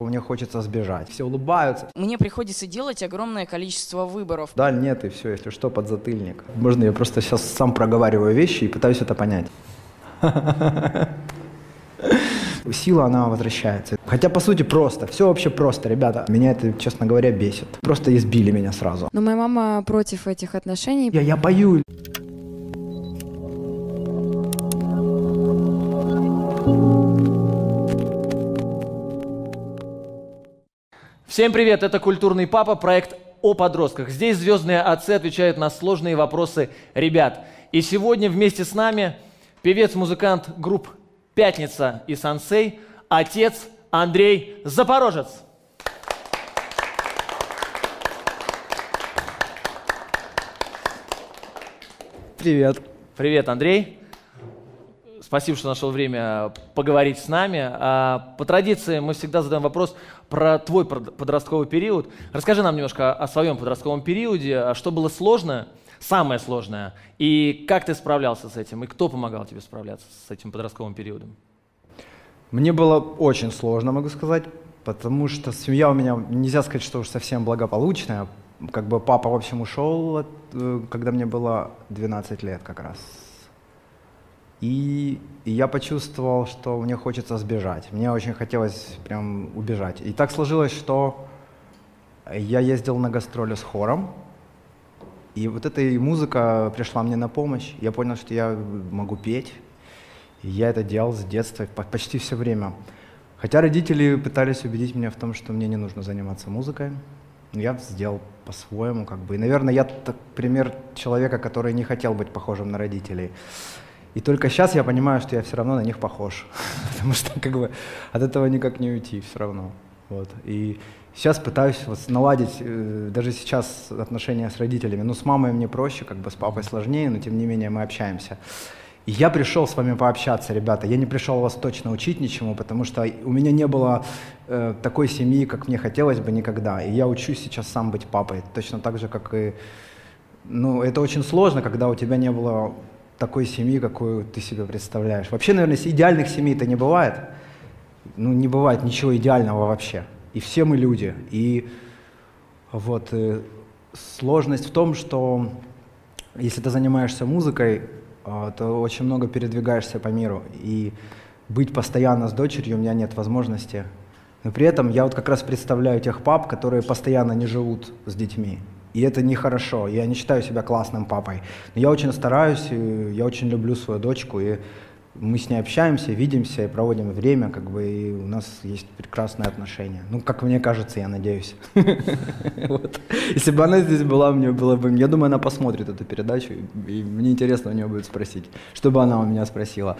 Мне хочется сбежать. Все улыбаются. Мне приходится делать огромное количество выборов. Да, нет, и все, если что, подзатыльник. Можно я просто сейчас сам проговариваю вещи и пытаюсь это понять. Сила, она возвращается. Хотя, по сути, просто. Все вообще просто, ребята. Меня это, честно говоря, бесит. Просто избили меня сразу. Но моя мама против этих отношений. Я, я пою. Всем привет, это «Культурный папа», проект о подростках. Здесь звездные отцы отвечают на сложные вопросы ребят. И сегодня вместе с нами певец-музыкант групп «Пятница» и «Сансей», отец Андрей Запорожец. Привет. Привет, Андрей. Спасибо, что нашел время поговорить с нами. А, по традиции мы всегда задаем вопрос про твой подростковый период. Расскажи нам немножко о своем подростковом периоде, а что было сложно, самое сложное, и как ты справлялся с этим, и кто помогал тебе справляться с этим подростковым периодом? Мне было очень сложно, могу сказать, потому что семья у меня, нельзя сказать, что уж совсем благополучная. Как бы папа, в общем, ушел, э, когда мне было 12 лет как раз и, я почувствовал, что мне хочется сбежать. Мне очень хотелось прям убежать. И так сложилось, что я ездил на гастроли с хором, и вот эта музыка пришла мне на помощь. Я понял, что я могу петь. И я это делал с детства почти все время. Хотя родители пытались убедить меня в том, что мне не нужно заниматься музыкой. Я сделал по-своему, как бы. И, наверное, я пример человека, который не хотел быть похожим на родителей. И только сейчас я понимаю, что я все равно на них похож. Потому что как бы от этого никак не уйти все равно. Вот. И сейчас пытаюсь вот наладить, э, даже сейчас отношения с родителями. Ну, с мамой мне проще, как бы с папой сложнее, но тем не менее мы общаемся. И я пришел с вами пообщаться, ребята. Я не пришел вас точно учить ничему, потому что у меня не было э, такой семьи, как мне хотелось бы никогда. И я учусь сейчас сам быть папой, точно так же, как и... Ну, это очень сложно, когда у тебя не было такой семьи, какую ты себе представляешь. Вообще, наверное, идеальных семей-то не бывает. Ну, не бывает ничего идеального вообще. И все мы люди. И вот э, сложность в том, что если ты занимаешься музыкой, э, то очень много передвигаешься по миру. И быть постоянно с дочерью у меня нет возможности. Но при этом я вот как раз представляю тех пап, которые постоянно не живут с детьми. И это нехорошо. Я не считаю себя классным папой. Но я очень стараюсь, я очень люблю свою дочку, и мы с ней общаемся, видимся и проводим время, как бы, и у нас есть прекрасные отношения. Ну, как мне кажется, я надеюсь. Если бы она здесь была, мне было бы... Я думаю, она посмотрит эту передачу, и мне интересно у нее будет спросить, что бы она у меня спросила.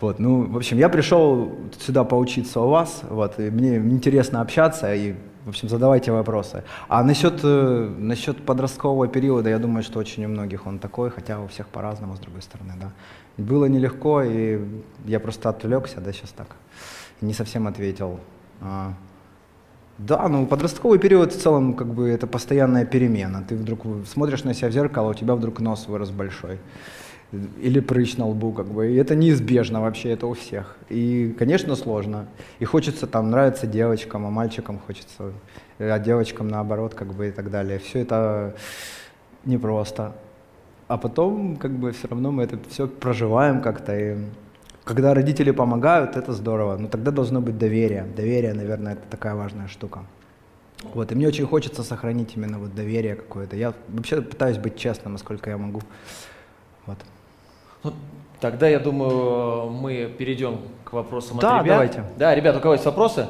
Вот, ну, в общем, я пришел сюда поучиться у вас, вот, и мне интересно общаться, и в общем, задавайте вопросы. А насчет, э, насчет подросткового периода, я думаю, что очень у многих он такой, хотя у всех по-разному, с другой стороны, да. Было нелегко, и я просто отвлекся, да, сейчас так, не совсем ответил. А, да, ну подростковый период в целом как бы это постоянная перемена. Ты вдруг смотришь на себя в зеркало, у тебя вдруг нос вырос большой или прыщ на лбу, как бы. И это неизбежно вообще, это у всех. И, конечно, сложно. И хочется там нравиться девочкам, а мальчикам хочется, а девочкам наоборот, как бы и так далее. Все это непросто. А потом, как бы, все равно мы это все проживаем как-то. И когда родители помогают, это здорово. Но тогда должно быть доверие. Доверие, наверное, это такая важная штука. Вот, и мне очень хочется сохранить именно вот доверие какое-то. Я вообще пытаюсь быть честным, насколько я могу. Вот. Ну, тогда, я думаю, мы перейдем к вопросам да, от ребят. давайте. Да, ребят, у кого есть вопросы?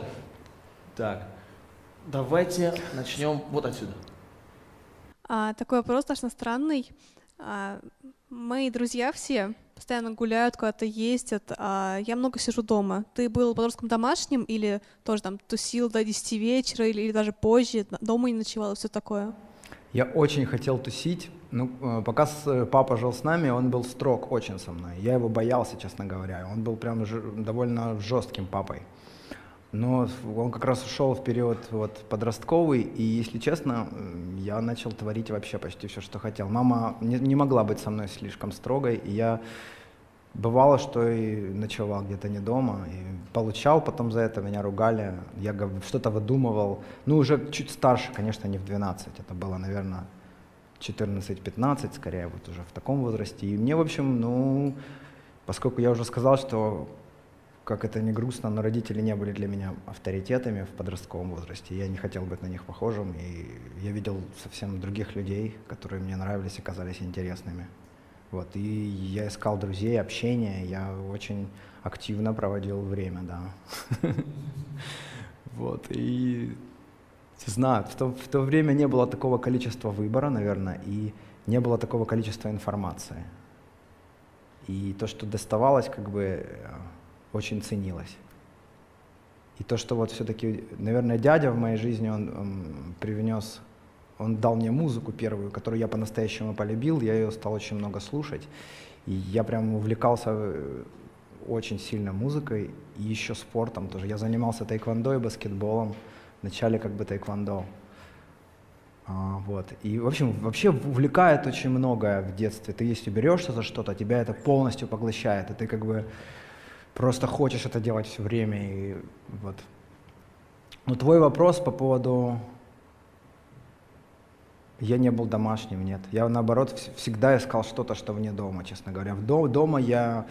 Так, давайте начнем вот отсюда. А, такой вопрос достаточно странный. А, мои друзья все постоянно гуляют, куда-то ездят, а я много сижу дома. Ты был подростком домашним или тоже там тусил до 10 вечера или, или даже позже, дома не ночевал и все такое? Я очень хотел тусить, ну, э, пока э, папа жил с нами, он был строг очень со мной. Я его боялся, честно говоря. Он был прям довольно жестким папой. Но он как раз ушел в период вот, подростковый, и, если честно, я начал творить вообще почти все, что хотел. Мама не, не могла быть со мной слишком строгой, и я бывало, что и ночевал где-то не дома, и получал потом за это, меня ругали, я что-то выдумывал. Ну, уже чуть старше, конечно, не в 12, это было, наверное, 14-15, скорее, вот уже в таком возрасте. И мне, в общем, ну, поскольку я уже сказал, что как это не грустно, но родители не были для меня авторитетами в подростковом возрасте. Я не хотел быть на них похожим, и я видел совсем других людей, которые мне нравились и казались интересными. Вот, и я искал друзей, общения, я очень активно проводил время, да. Вот, и знаю, в то, время не было такого количества выбора, наверное, и не было такого количества информации. И то, что доставалось, как бы э, очень ценилось. И то, что вот все-таки, наверное, дядя в моей жизни, он привнес, он дал мне музыку первую, которую я по-настоящему полюбил, я ее стал очень много слушать. И я прям увлекался э, очень сильно музыкой и еще спортом тоже. Я занимался тайквондо и баскетболом, вначале как бы тайквондо. А, вот. И, в общем, вообще увлекает очень многое в детстве. Ты если берешься за что-то, тебя это полностью поглощает, и ты как бы просто хочешь это делать все время. И вот. Но твой вопрос по поводу... Я не был домашним, нет. Я, наоборот, вс- всегда искал что-то, что вне дома, честно говоря. В дом, дома я...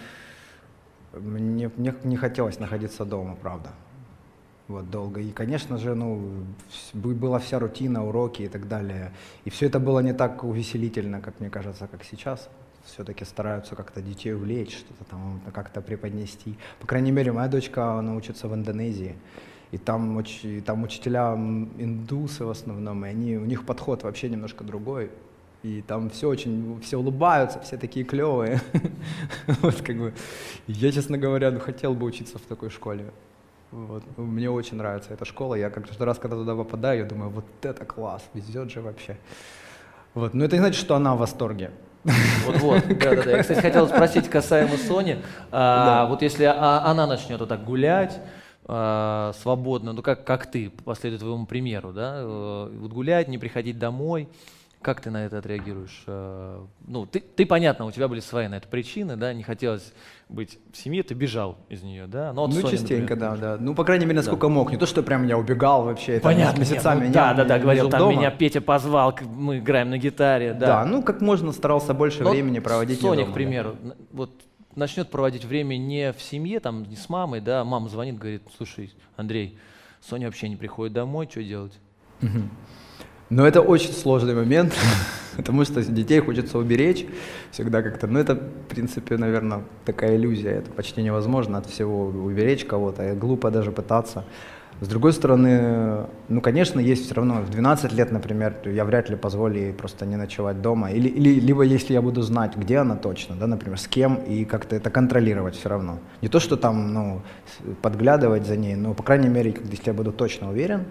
Мне, мне не хотелось находиться дома, правда. Вот, долго. И, конечно же, ну, была вся рутина, уроки и так далее. И все это было не так увеселительно, как мне кажется, как сейчас. Все-таки стараются как-то детей увлечь, что-то там как-то преподнести. По крайней мере, моя дочка, она учится в Индонезии. И там, и там учителя индусы в основном, и они, у них подход вообще немножко другой. И там все очень, все улыбаются, все такие клевые. Вот как бы, я, честно говоря, ну, хотел бы учиться в такой школе. Вот. Мне очень нравится эта школа. Я каждый раз, когда туда попадаю, я думаю, вот это класс, везет же вообще. Вот. Но это не значит, что она в восторге. Вот-вот, да-да-да. Я, кстати, хотел спросить касаемо Сони. А, Вот если а- она начнет вот так гулять, а, свободно, ну как, как ты, последуя твоему примеру, да, э, вот гулять, не приходить домой, как ты на это отреагируешь? Э, Ну, ты, ты, понятно, у тебя были свои на это причины, да, не хотелось быть в семье, ты бежал из нее, да? Но ну, Соня, частенько, например, да, да. Ну, по крайней мере, насколько мог. Не то, что прям я убегал вообще. там, Понятно, месяцами нет, не- ну да, да, да, не говорил, там дома. меня Петя позвал, мы играем на гитаре, да. Да. ну, как можно старался больше Но времени проводить не Соня, дома, к да. примеру, вот начнет проводить время не в семье, там, не с мамой, да, мама звонит, говорит, слушай, Андрей, Соня вообще не приходит домой, что делать? Но это очень сложный момент, потому что детей хочется уберечь всегда как-то. Но это, в принципе, наверное, такая иллюзия. Это почти невозможно от всего уберечь кого-то. И глупо даже пытаться. С другой стороны, ну, конечно, есть все равно. В 12 лет, например, я вряд ли позволю ей просто не ночевать дома. Или, или, либо если я буду знать, где она точно, да, например, с кем, и как-то это контролировать все равно. Не то, что там, ну, подглядывать за ней, но, по крайней мере, если я буду точно уверен,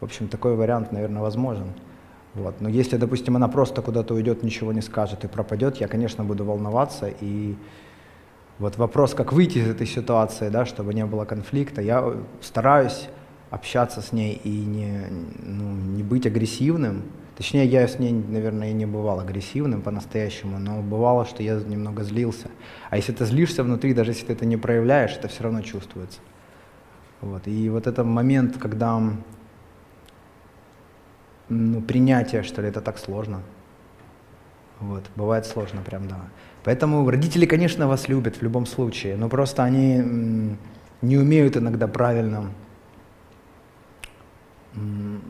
в общем, такой вариант, наверное, возможен. Вот. Но если, допустим, она просто куда-то уйдет, ничего не скажет и пропадет, я, конечно, буду волноваться. И вот вопрос, как выйти из этой ситуации, да, чтобы не было конфликта, я э, стараюсь общаться с ней и не, ну, не быть агрессивным. Точнее, я с ней, наверное, и не бывал агрессивным по-настоящему, но бывало, что я немного злился. А если ты злишься внутри, даже если ты это не проявляешь, это все равно чувствуется. Вот. И вот этот момент, когда ну, принятие, что ли, это так сложно. Вот, бывает сложно прям, да. Поэтому родители, конечно, вас любят в любом случае, но просто они не умеют иногда правильно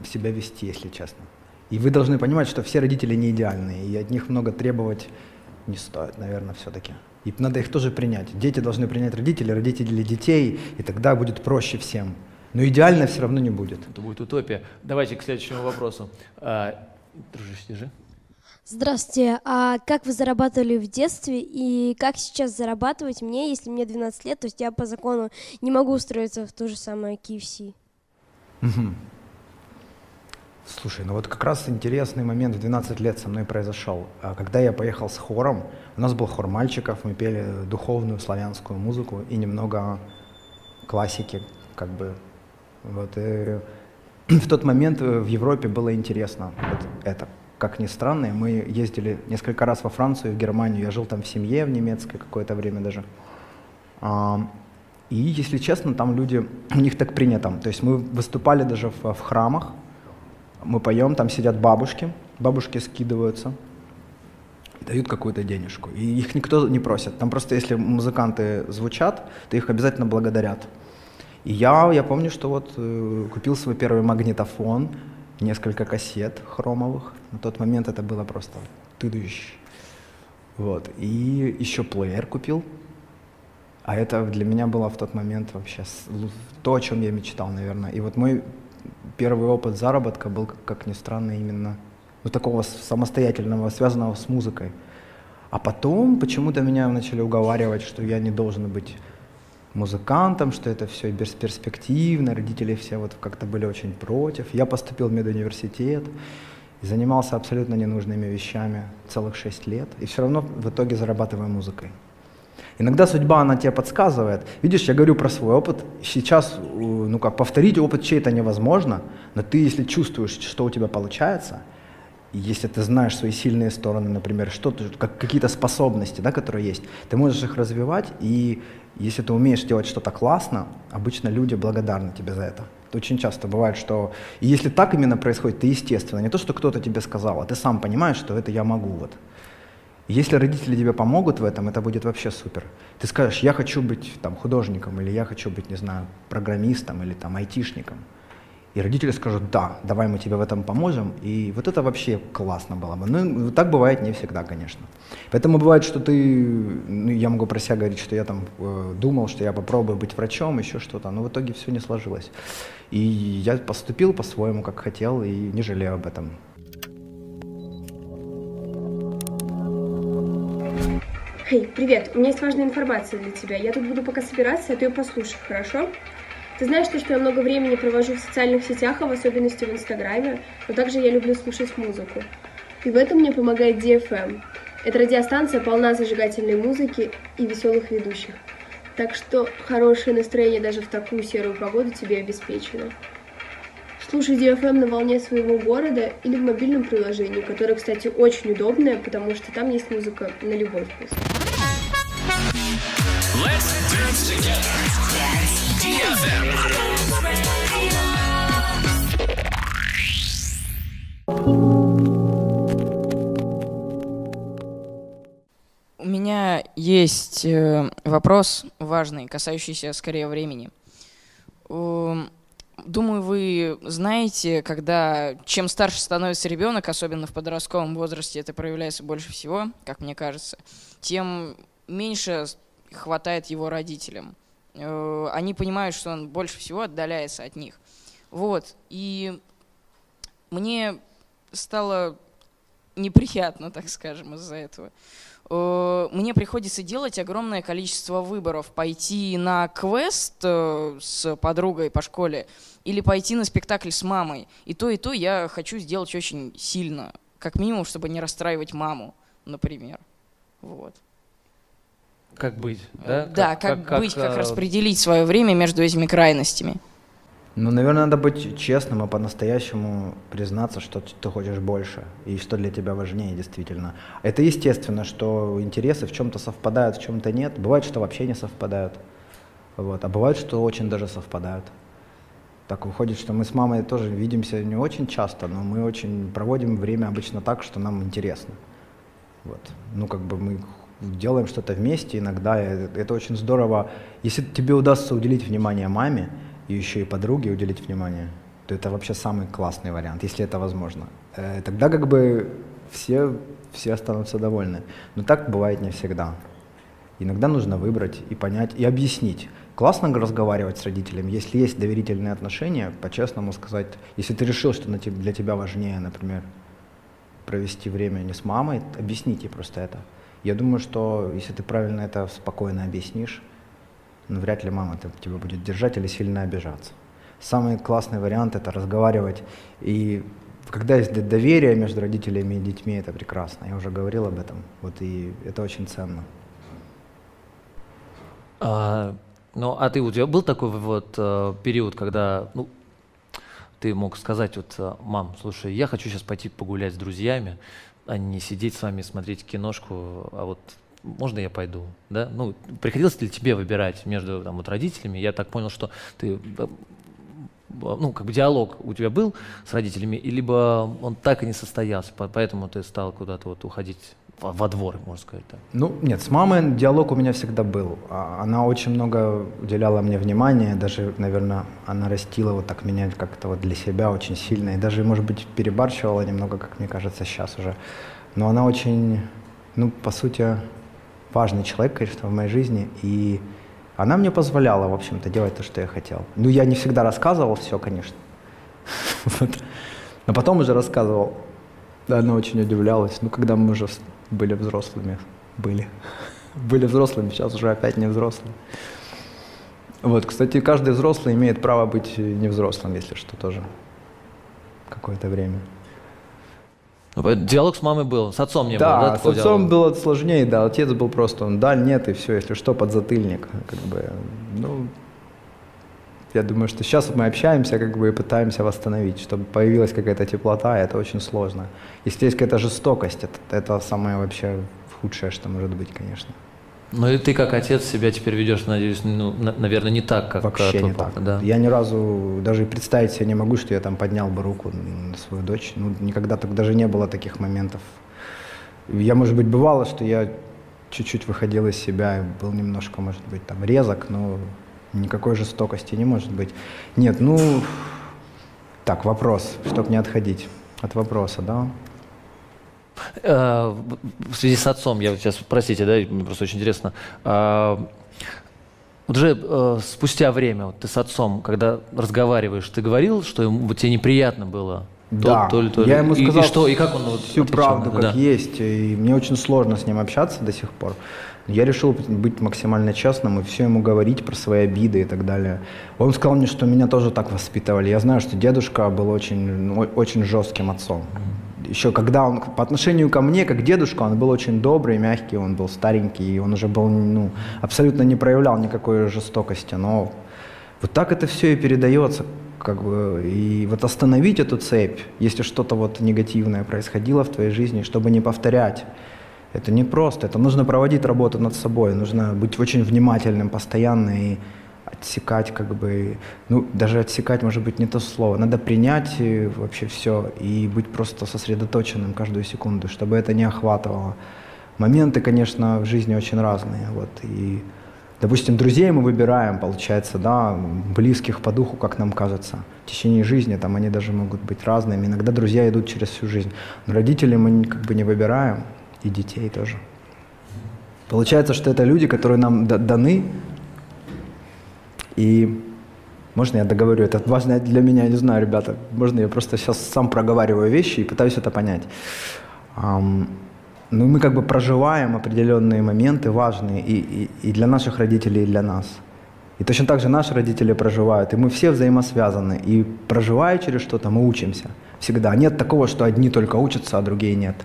себя вести, если честно. И вы должны понимать, что все родители не идеальные, и от них много требовать не стоит, наверное, все-таки. И надо их тоже принять. Дети должны принять родителей, родители детей, и тогда будет проще всем. Но идеально все равно не будет. Это будет утопия. Давайте к следующему вопросу. А, дружище, держи. Здравствуйте. А как вы зарабатывали в детстве и как сейчас зарабатывать мне, если мне 12 лет, то есть я по закону не могу устроиться в то же самое KFC? Слушай, ну вот как раз интересный момент в 12 лет со мной произошел. А Когда я поехал с хором, у нас был хор мальчиков, мы пели духовную славянскую музыку и немного классики, как бы. Вот, и в тот момент э, в Европе было интересно вот это, как ни странно, мы ездили несколько раз во Францию, в Германию. Я жил там в семье в немецкой какое-то время даже. А, и, если честно, там люди, у них так принято. То есть мы выступали даже в, в храмах, мы поем, там сидят бабушки, бабушки скидываются, дают какую-то денежку. И их никто не просит. Там просто если музыканты звучат, то их обязательно благодарят. И я, я помню, что вот э, купил свой первый магнитофон, несколько кассет хромовых. На тот момент это было просто тыдыщ. Вот. И еще плеер купил. А это для меня было в тот момент вообще то, о чем я мечтал, наверное. И вот мой первый опыт заработка был, как ни странно, именно ну, такого самостоятельного, связанного с музыкой. А потом почему-то меня начали уговаривать, что я не должен быть музыкантом, что это все бесперспективно, родители все вот как-то были очень против. Я поступил в медуниверситет занимался абсолютно ненужными вещами целых шесть лет, и все равно в итоге зарабатываю музыкой. Иногда судьба, она тебе подсказывает. Видишь, я говорю про свой опыт. Сейчас, ну как, повторить опыт чей-то невозможно, но ты, если чувствуешь, что у тебя получается, если ты знаешь свои сильные стороны, например, что-то, как, какие-то способности, да, которые есть, ты можешь их развивать, и если ты умеешь делать что-то классно, обычно люди благодарны тебе за это. Это очень часто бывает, что... И если так именно происходит, ты естественно, не то, что кто-то тебе сказал, а ты сам понимаешь, что это я могу. Вот. Если родители тебе помогут в этом, это будет вообще супер. Ты скажешь, я хочу быть там, художником, или я хочу быть, не знаю, программистом, или там, айтишником. И родители скажут, да, давай мы тебе в этом поможем. И вот это вообще классно было бы. Ну, так бывает не всегда, конечно. Поэтому бывает, что ты, ну, я могу про себя говорить, что я там э, думал, что я попробую быть врачом, еще что-то, но в итоге все не сложилось. И я поступил по-своему, как хотел, и не жалею об этом. Эй, привет, у меня есть важная информация для тебя. Я тут буду пока собираться, а ты ее послушай, хорошо? Ты знаешь, то, что я много времени провожу в социальных сетях, а в особенности в Инстаграме, но также я люблю слушать музыку. И в этом мне помогает DFM. Эта радиостанция полна зажигательной музыки и веселых ведущих. Так что хорошее настроение даже в такую серую погоду тебе обеспечено. Слушай DFM на волне своего города или в мобильном приложении, которое, кстати, очень удобное, потому что там есть музыка на любой вкус. Есть э, вопрос важный, касающийся скорее времени. Эм, думаю, вы знаете, когда чем старше становится ребенок, особенно в подростковом возрасте, это проявляется больше всего, как мне кажется, тем меньше хватает его родителям. Э, они понимают, что он больше всего отдаляется от них. Вот. И мне стало неприятно, так скажем, из-за этого. Э, мне приходится делать огромное количество выборов. Пойти на квест э, с подругой по школе или пойти на спектакль с мамой. И то, и то я хочу сделать очень сильно. Как минимум, чтобы не расстраивать маму, например. Вот. Как быть, да? Да, как, как быть, как, как распределить свое время между этими крайностями. Ну, наверное, надо быть честным и по-настоящему признаться, что ты хочешь больше и что для тебя важнее действительно. Это естественно, что интересы в чем-то совпадают, в чем-то нет. Бывает, что вообще не совпадают. Вот. А бывает, что очень даже совпадают. Так выходит, что мы с мамой тоже видимся не очень часто, но мы очень проводим время обычно так, что нам интересно. Вот. Ну, как бы мы делаем что-то вместе иногда. Это, очень здорово. Если тебе удастся уделить внимание маме, и еще и подруге уделить внимание, то это вообще самый классный вариант, если это возможно. Э, тогда как бы все, все останутся довольны. Но так бывает не всегда. Иногда нужно выбрать и понять, и объяснить. Классно разговаривать с родителями, если есть доверительные отношения, по-честному сказать, если ты решил, что для тебя важнее, например, провести время не с мамой, объясните просто это. Я думаю, что если ты правильно это спокойно объяснишь, ну, вряд ли мама тебя будет держать или сильно обижаться. Самый классный вариант – это разговаривать. И когда есть доверие между родителями и детьми, это прекрасно. Я уже говорил об этом. Вот и это очень ценно. А, ну, а ты у тебя был такой вот э, период, когда ну, ты мог сказать, вот, э, мам, слушай, я хочу сейчас пойти погулять с друзьями, а не сидеть с вами смотреть киношку, а вот можно я пойду, да? Ну, приходилось ли тебе выбирать между там, вот, родителями? Я так понял, что ты, э, ну, как бы диалог у тебя был с родителями, либо он так и не состоялся, поэтому ты стал куда-то вот уходить во двор, можно сказать. Да. Ну, нет, с мамой диалог у меня всегда был. А, она очень много уделяла мне внимания, даже, наверное, она растила вот так меня как-то вот для себя очень сильно, и даже, может быть, перебарщивала немного, как мне кажется, сейчас уже. Но она очень, ну, по сути, важный человек, конечно, в моей жизни, и она мне позволяла, в общем-то, делать то, что я хотел. Ну, я не всегда рассказывал все, конечно. Вот. Но потом уже рассказывал. Она очень удивлялась. Ну, когда мы уже были взрослыми. Были. Были взрослыми, сейчас уже опять не взрослые. Вот, кстати, каждый взрослый имеет право быть не взрослым, если что, тоже какое-то время. Ну, диалог с мамой был, с отцом не да, было, да? с отцом диалога? было сложнее, да, отец был просто, он, да, нет, и все, если что, подзатыльник, как бы, ну, я думаю, что сейчас мы общаемся, как бы, и пытаемся восстановить, чтобы появилась какая-то теплота, и это очень сложно. Если есть какая-то жестокость, это, это самое вообще худшее, что может быть, конечно. Ну и ты как отец себя теперь ведешь, надеюсь, ну, на, наверное, не так, как Вообще не папа, так. Да. Я ни разу даже представить себе не могу, что я там поднял бы руку на свою дочь. Ну, никогда так даже не было таких моментов. Я, может быть, бывало, что я чуть-чуть выходил из себя, был немножко, может быть, там резок, но никакой жестокости не может быть. Нет, ну, так, вопрос, чтобы не отходить от вопроса, да? Э, в связи с отцом, я сейчас, простите, да, мне просто очень интересно. Э, вот уже э, спустя время вот ты с отцом, когда разговариваешь, ты говорил, что ему, вот тебе неприятно было? Да, то, то, то, я ему сказал и, и что, и как он вот всю правду, как да. есть, и мне очень сложно с ним общаться до сих пор. Я решил быть максимально честным и все ему говорить про свои обиды и так далее. Он сказал мне, что меня тоже так воспитывали. Я знаю, что дедушка был очень, ну, очень жестким отцом еще когда он по отношению ко мне, как дедушка, он был очень добрый, мягкий, он был старенький, и он уже был, ну, абсолютно не проявлял никакой жестокости, но вот так это все и передается, как бы, и вот остановить эту цепь, если что-то вот негативное происходило в твоей жизни, чтобы не повторять, это не просто, это нужно проводить работу над собой, нужно быть очень внимательным постоянно и отсекать, как бы, ну, даже отсекать, может быть, не то слово. Надо принять вообще все и быть просто сосредоточенным каждую секунду, чтобы это не охватывало. Моменты, конечно, в жизни очень разные, вот, и, допустим, друзей мы выбираем, получается, да, близких по духу, как нам кажется. В течение жизни там они даже могут быть разными. Иногда друзья идут через всю жизнь. Но родителей мы как бы не выбираем, и детей тоже. Получается, что это люди, которые нам даны и можно я договорю? Это важно для меня, не знаю, ребята. Можно я просто сейчас сам проговариваю вещи и пытаюсь это понять. Ну, мы как бы проживаем определенные моменты важные и, и, и для наших родителей, и для нас. И точно так же наши родители проживают, и мы все взаимосвязаны. И проживая через что-то, мы учимся всегда. Нет такого, что одни только учатся, а другие нет.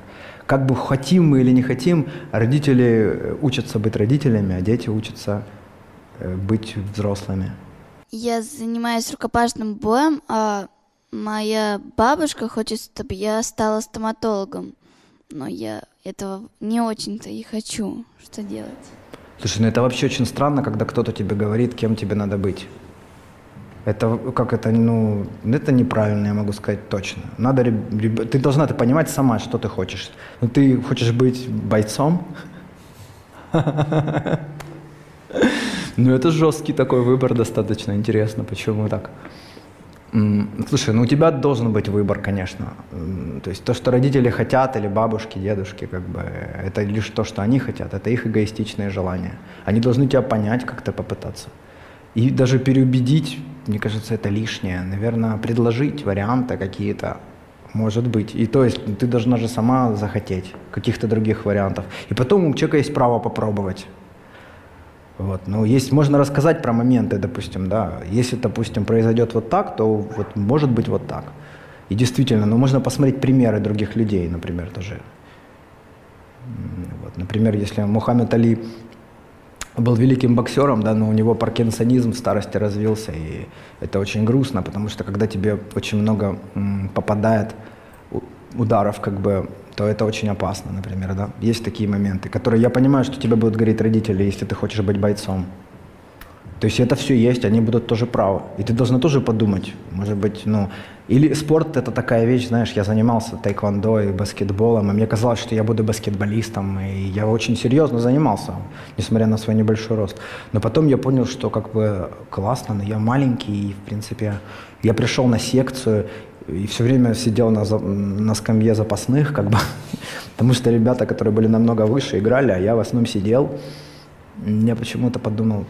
Как бы хотим мы или не хотим, родители учатся быть родителями, а дети учатся Э, быть взрослыми? Я занимаюсь рукопашным боем, а моя бабушка хочет, чтобы я стала стоматологом. Но я этого не очень-то и хочу. Что делать? Слушай, ну это вообще очень странно, когда кто-то тебе говорит, кем тебе надо быть. Это как это, ну, это неправильно, я могу сказать точно. Надо, ты должна это понимать сама, что ты хочешь. Ну, ты хочешь быть бойцом? Ну, это жесткий такой выбор, достаточно интересно, почему так. Слушай, ну у тебя должен быть выбор, конечно. То есть то, что родители хотят, или бабушки, дедушки, как бы, это лишь то, что они хотят, это их эгоистичные желания. Они должны тебя понять, как-то попытаться. И даже переубедить, мне кажется, это лишнее. Наверное, предложить варианты какие-то, может быть. И то есть ты должна же сама захотеть каких-то других вариантов. И потом у человека есть право попробовать. Вот. Ну, есть, можно рассказать про моменты, допустим, да. Если, допустим, произойдет вот так, то вот может быть вот так. И действительно, ну, можно посмотреть примеры других людей, например, тоже. Вот. Например, если Мухаммед Али был великим боксером, да, но у него паркинсонизм в старости развился, и это очень грустно, потому что когда тебе очень много попадает ударов, как бы, то это очень опасно, например, да. Есть такие моменты, которые я понимаю, что тебе будут говорить родители, если ты хочешь быть бойцом. То есть это все есть, они будут тоже правы. И ты должна тоже подумать, может быть, ну... Или спорт — это такая вещь, знаешь, я занимался тайквондо и баскетболом, и мне казалось, что я буду баскетболистом, и я очень серьезно занимался, несмотря на свой небольшой рост. Но потом я понял, что как бы классно, но я маленький, и, в принципе, я пришел на секцию, и все время сидел на, на скамье запасных, как бы, потому что ребята, которые были намного выше, играли, а я в основном сидел. Я почему-то подумал,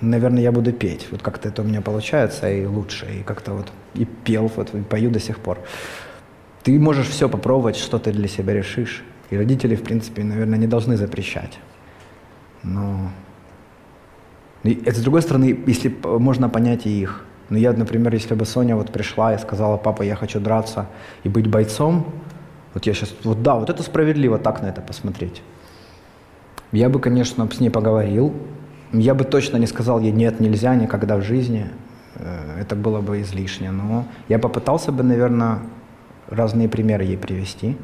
наверное, я буду петь. Вот как-то это у меня получается и лучше, и как-то вот и пел, вот и пою до сих пор. Ты можешь все попробовать, что ты для себя решишь. И родители, в принципе, наверное, не должны запрещать. Но и, с другой стороны, если можно понять и их. Но я, например, если бы Соня вот пришла и сказала, папа, я хочу драться и быть бойцом, вот я сейчас, вот да, вот это справедливо так на это посмотреть. Я бы, конечно, с ней поговорил, я бы точно не сказал ей «нет, нельзя никогда в жизни», э, это было бы излишне, но я попытался бы, наверное, разные примеры ей привести.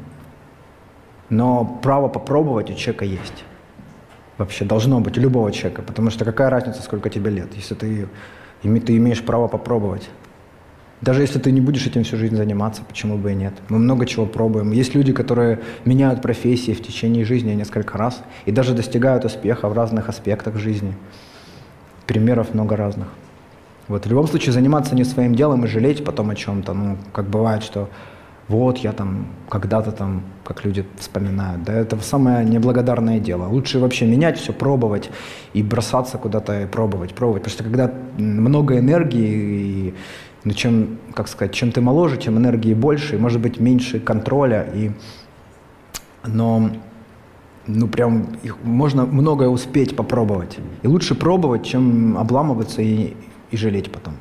Но право попробовать у человека есть. Вообще должно быть у любого человека, потому что какая разница, сколько тебе лет, если ты, ты имеешь право попробовать. Даже если ты не будешь этим всю жизнь заниматься, почему бы и нет? Мы много чего пробуем. Есть люди, которые меняют профессии в течение жизни несколько раз и даже достигают успеха в разных аспектах жизни. Примеров много разных. Вот в любом случае заниматься не своим делом и жалеть потом о чем-то, ну, как бывает, что вот я там когда-то там, как люди вспоминают, да, это самое неблагодарное дело. Лучше вообще менять все, пробовать и бросаться куда-то и пробовать, пробовать, потому что когда много энергии и но чем, как сказать, чем ты моложе, тем энергии больше, и может быть меньше контроля, и, но ну прям их, можно многое успеть попробовать. И лучше пробовать, чем обламываться и, и жалеть потом.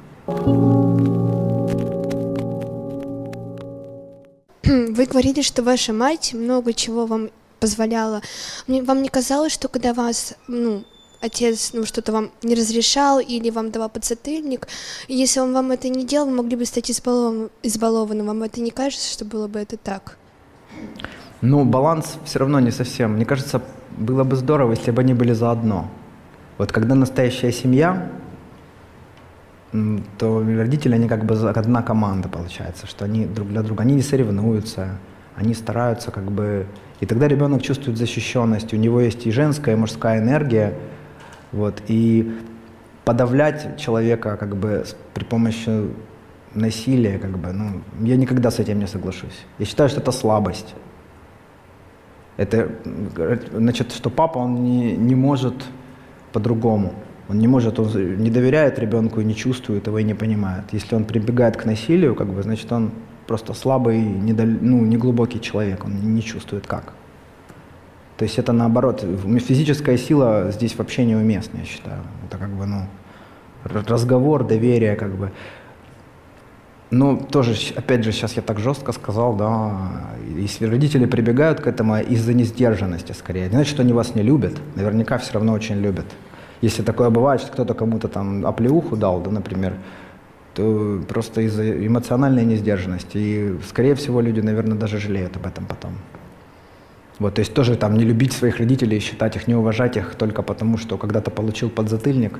Вы говорили, что ваша мать много чего вам позволяла. Мне, вам не казалось, что когда вас, ну, отец ну, что-то вам не разрешал или вам давал подзатыльник. Если он вам это не делал, вы могли бы стать избалован, избалованным. Вам это не кажется, что было бы это так? Ну, баланс все равно не совсем. Мне кажется, было бы здорово, если бы они были заодно. Вот когда настоящая семья, то родители, они как бы одна команда, получается, что они друг для друга, они не соревнуются, они стараются как бы... И тогда ребенок чувствует защищенность, у него есть и женская, и мужская энергия, вот, и подавлять человека как бы при помощи насилия, как бы, ну, я никогда с этим не соглашусь. Я считаю, что это слабость. Это значит, что папа, он не, не может по-другому. Он не может, он не доверяет ребенку не чувствует его и не понимает. Если он прибегает к насилию, как бы, значит, он просто слабый, недол... ну, неглубокий человек, он не чувствует как. То есть это наоборот, физическая сила здесь вообще неуместна, я считаю. Это как бы, ну, разговор, доверие, как бы. Ну, тоже, опять же, сейчас я так жестко сказал, да, если родители прибегают к этому из-за несдержанности скорее, не значит, что они вас не любят, наверняка все равно очень любят. Если такое бывает, что кто-то кому-то там оплеуху дал, да, например, то просто из-за эмоциональной несдержанности. И, скорее всего, люди, наверное, даже жалеют об этом потом. Вот, то есть тоже там не любить своих родителей, считать их, не уважать их только потому, что когда-то получил подзатыльник,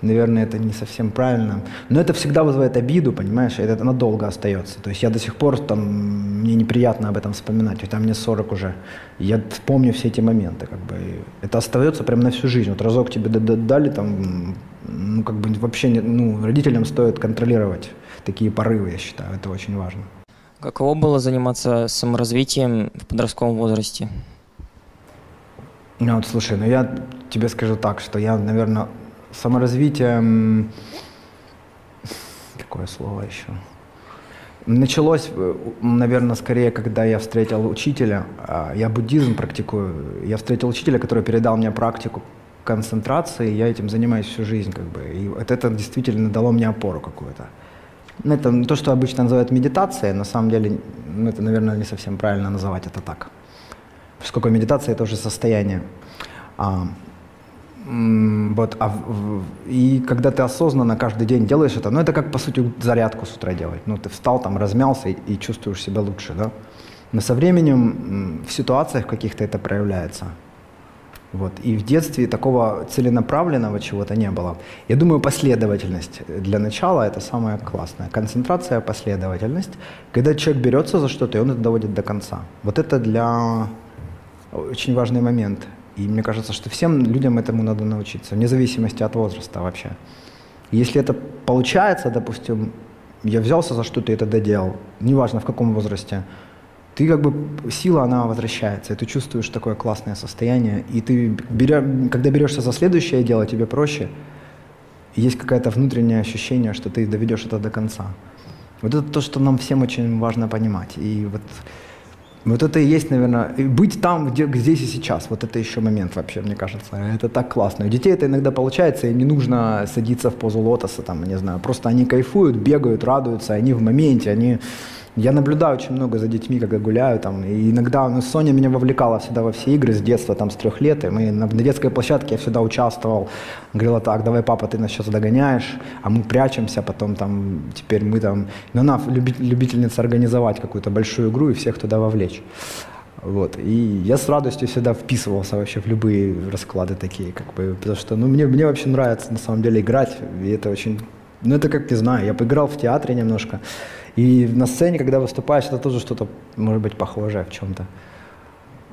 наверное, это не совсем правильно. Но это всегда вызывает обиду, понимаешь, это, это надолго остается. То есть я до сих пор там, мне неприятно об этом вспоминать, хотя мне 40 уже. Я помню все эти моменты, как бы. Это остается прям на всю жизнь. Вот разок тебе дали там, ну как бы вообще, не, ну родителям стоит контролировать такие порывы, я считаю, это очень важно. Каково было заниматься саморазвитием в подростковом возрасте? Ну вот слушай, ну я тебе скажу так, что я, наверное, саморазвитие, какое слово еще? Началось, наверное, скорее, когда я встретил учителя. А, я буддизм практикую. Я встретил учителя, который передал мне практику концентрации. Я этим занимаюсь всю жизнь, как бы. И вот это действительно дало мне опору какую-то. Ну, это то, что обычно называют медитацией, на самом деле, ну, это, наверное, не совсем правильно называть это так. Поскольку медитация – это уже состояние. А, Вот, а и когда ты осознанно каждый день делаешь это, ну это как по сути зарядку с утра делать. Ну ты встал там, размялся и, и чувствуешь себя лучше, да. Но со временем в ситуациях каких-то это проявляется. Вот. И в детстве такого целенаправленного чего-то не было. Я думаю, последовательность для начала это самое классное. Концентрация, последовательность. Когда человек берется за что-то, и он это доводит до конца. Вот это для очень важный момент. И мне кажется, что всем людям этому надо научиться, вне зависимости от возраста вообще. Если это получается, допустим, я взялся за что-то и это доделал, неважно в каком возрасте, ты как бы, сила, она возвращается, и ты чувствуешь такое классное состояние, и ты, беря, когда берешься за следующее дело, тебе проще, есть какое-то внутреннее ощущение, что ты доведешь это до конца. Вот это то, что нам всем очень важно понимать. И вот, вот это и есть, наверное, быть там, где, здесь и сейчас. Вот это еще момент вообще, мне кажется. Это так классно. У детей это иногда получается, и не нужно садиться в позу лотоса, там, не знаю. Просто они кайфуют, бегают, радуются, они в моменте, они... Я наблюдаю очень много за детьми, когда гуляю там, и иногда, ну, Соня меня вовлекала всегда во все игры с детства, там, с трех лет, и мы на, на детской площадке я всегда участвовал, говорила так, давай, папа, ты нас сейчас догоняешь, а мы прячемся, потом там, теперь мы там, ну, она люби- любительница организовать какую-то большую игру и всех туда вовлечь. Вот. И я с радостью всегда вписывался вообще в любые расклады такие, как бы, потому что, ну, мне, мне вообще нравится на самом деле играть, и это очень, ну, это как, не знаю, я поиграл в театре немножко, и на сцене, когда выступаешь, это тоже что-то, может быть, похожее в чем-то.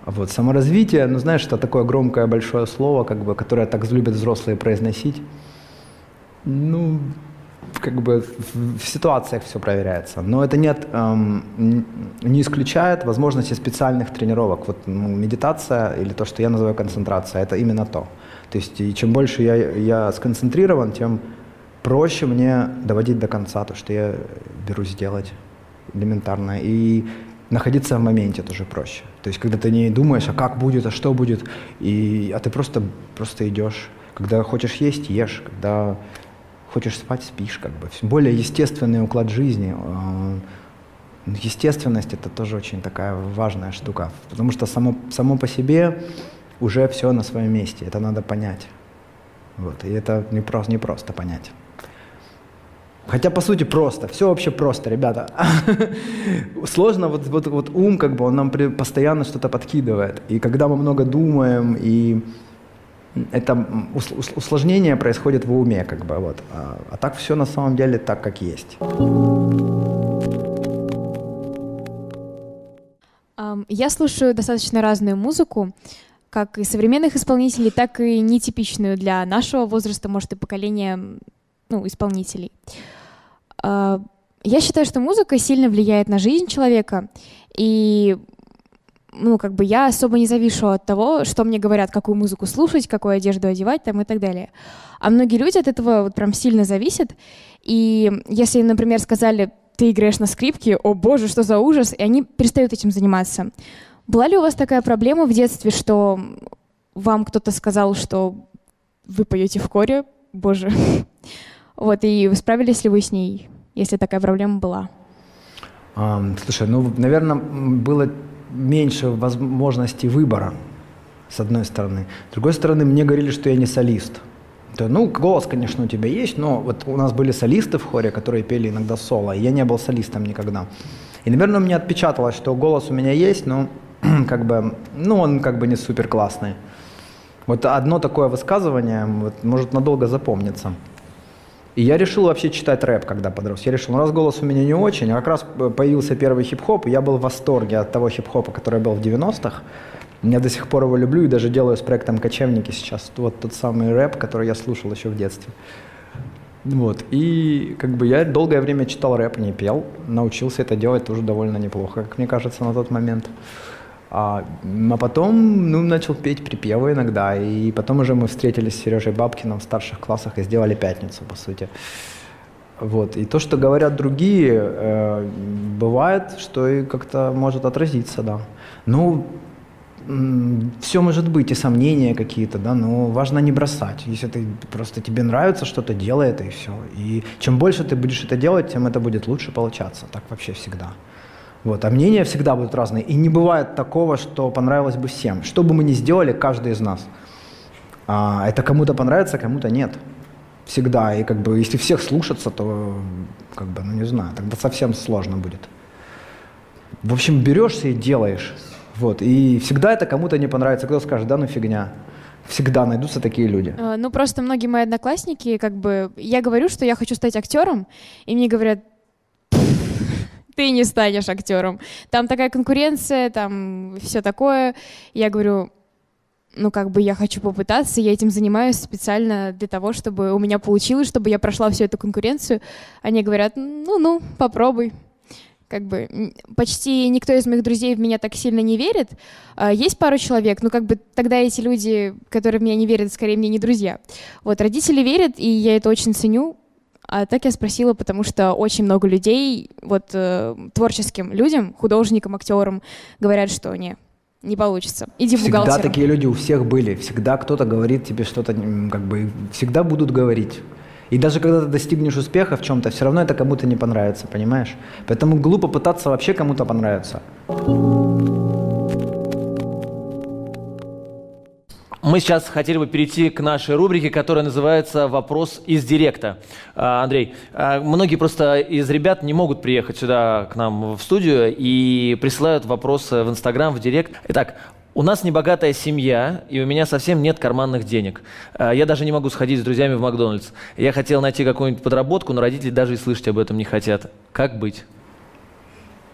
Вот, саморазвитие, ну, знаешь, это такое громкое большое слово, как бы, которое так любят взрослые произносить. Ну, как бы в, ситуациях все проверяется. Но это нет, эм, не исключает возможности специальных тренировок. Вот ну, медитация или то, что я называю концентрация, это именно то. То есть и чем больше я, я сконцентрирован, тем проще мне доводить до конца то, что я берусь делать элементарно. И находиться в моменте тоже проще. То есть когда ты не думаешь, а как будет, а что будет, и, а ты просто, просто идешь. Когда хочешь есть, ешь. Когда хочешь спать, спишь. Как бы. Более естественный уклад жизни. Э, Естественность – это тоже очень такая важная штука, потому что само, само по себе уже все на своем месте, это надо понять. Вот, и это не просто, не просто понять. Хотя, по сути, просто. Все вообще просто, ребята. Сложно, вот, вот, вот ум, как бы, он нам постоянно что-то подкидывает. И когда мы много думаем, и это усложнение происходит в уме, как бы, вот. А, а так все на самом деле так, как есть. Я слушаю достаточно разную музыку, как и современных исполнителей, так и нетипичную для нашего возраста, может, и поколения ну, исполнителей. А, Я считаю, что музыка сильно влияет на жизнь человека, и ну, как бы я особо не завишу от того, что мне говорят, какую музыку слушать, какую одежду одевать там и так далее. А многие люди от этого вот прям сильно зависят. И если, например, сказали, ты играешь на скрипке, о боже, что за ужас, и они перестают этим заниматься. Была ли у вас такая проблема в детстве, что вам кто-то сказал, что вы поете в коре, боже, вот, и справились ли вы с ней, если такая проблема была? Ам, Слушай, ну, наверное, было меньше возможностей выбора, с одной стороны. С другой стороны, мне говорили, что я не солист. То, ну, голос, конечно, у тебя есть, но вот у нас были солисты в хоре, которые пели иногда соло, и я не был солистом никогда. И, наверное, мне отпечаталось, что голос у меня есть, но как бы, ну, он как бы не супер классный. Вот одно такое высказывание вот, может надолго запомниться. И я решил вообще читать рэп, когда подрос. Я решил, ну раз голос у меня не очень, а как раз появился первый хип-хоп, и я был в восторге от того хип-хопа, который был в 90-х. Я до сих пор его люблю и даже делаю с проектом «Кочевники» сейчас. Вот тот самый рэп, который я слушал еще в детстве. Вот. И как бы я долгое время читал рэп, не пел. Научился это делать тоже довольно неплохо, как мне кажется, на тот момент. А, а потом ну, начал петь припевы иногда, и потом уже мы встретились с Сережей Бабкиным в старших классах и сделали пятницу, по сути. Вот. И то, что говорят другие, э, бывает, что и как-то может отразиться, да. Ну, все может быть, и сомнения какие-то, да, но важно не бросать. Если ты просто тебе нравится что-то, делай и все. И чем больше ты будешь это делать, тем это будет лучше получаться. Так вообще всегда. Вот. А мнения всегда будут разные. И не бывает такого, что понравилось бы всем. Что бы мы ни сделали, каждый из нас. А, это кому-то понравится, кому-то нет. Всегда. И как бы, если всех слушаться, то, как бы, ну не знаю, тогда совсем сложно будет. В общем, берешься и делаешь. Вот. И всегда это кому-то не понравится. Кто скажет, да ну фигня. Всегда найдутся такие люди. Э, Ну, просто многие мои одноклассники, как бы, я говорю, что я хочу стать актером, и мне говорят, ты не станешь актером. Там такая конкуренция, там все такое. Я говорю, ну, как бы я хочу попытаться, я этим занимаюсь специально для того, чтобы у меня получилось, чтобы я прошла всю эту конкуренцию. Они говорят, ну-ну, попробуй. Как бы почти никто из моих друзей в меня так сильно не верит. А, Есть пару человек, но как бы тогда эти люди, которые в меня не верят, скорее мне не друзья. Вот, родители верят, и я это очень ценю. А так я спросила, потому что очень много людей, вот э, творческим людям, художникам, актерам, говорят, что не, не получится. Иди Всегда бухгалтером. такие люди у всех были. Всегда кто-то говорит тебе что-то, как бы, всегда будут говорить. И даже когда ты достигнешь успеха в чем-то, все равно это кому-то не понравится, понимаешь? Поэтому глупо пытаться вообще кому-то понравиться. Мы сейчас хотели бы перейти к нашей рубрике, которая называется «Вопрос из директа». А, Андрей, а, многие просто из ребят не могут приехать сюда к нам в студию и присылают вопросы в Инстаграм, в директ. Итак, у нас небогатая семья, и у меня совсем нет карманных денег. А, Я даже не могу сходить с друзьями в Макдональдс. Я хотел найти какую-нибудь подработку, но родители даже и слышать об этом не хотят. Как быть?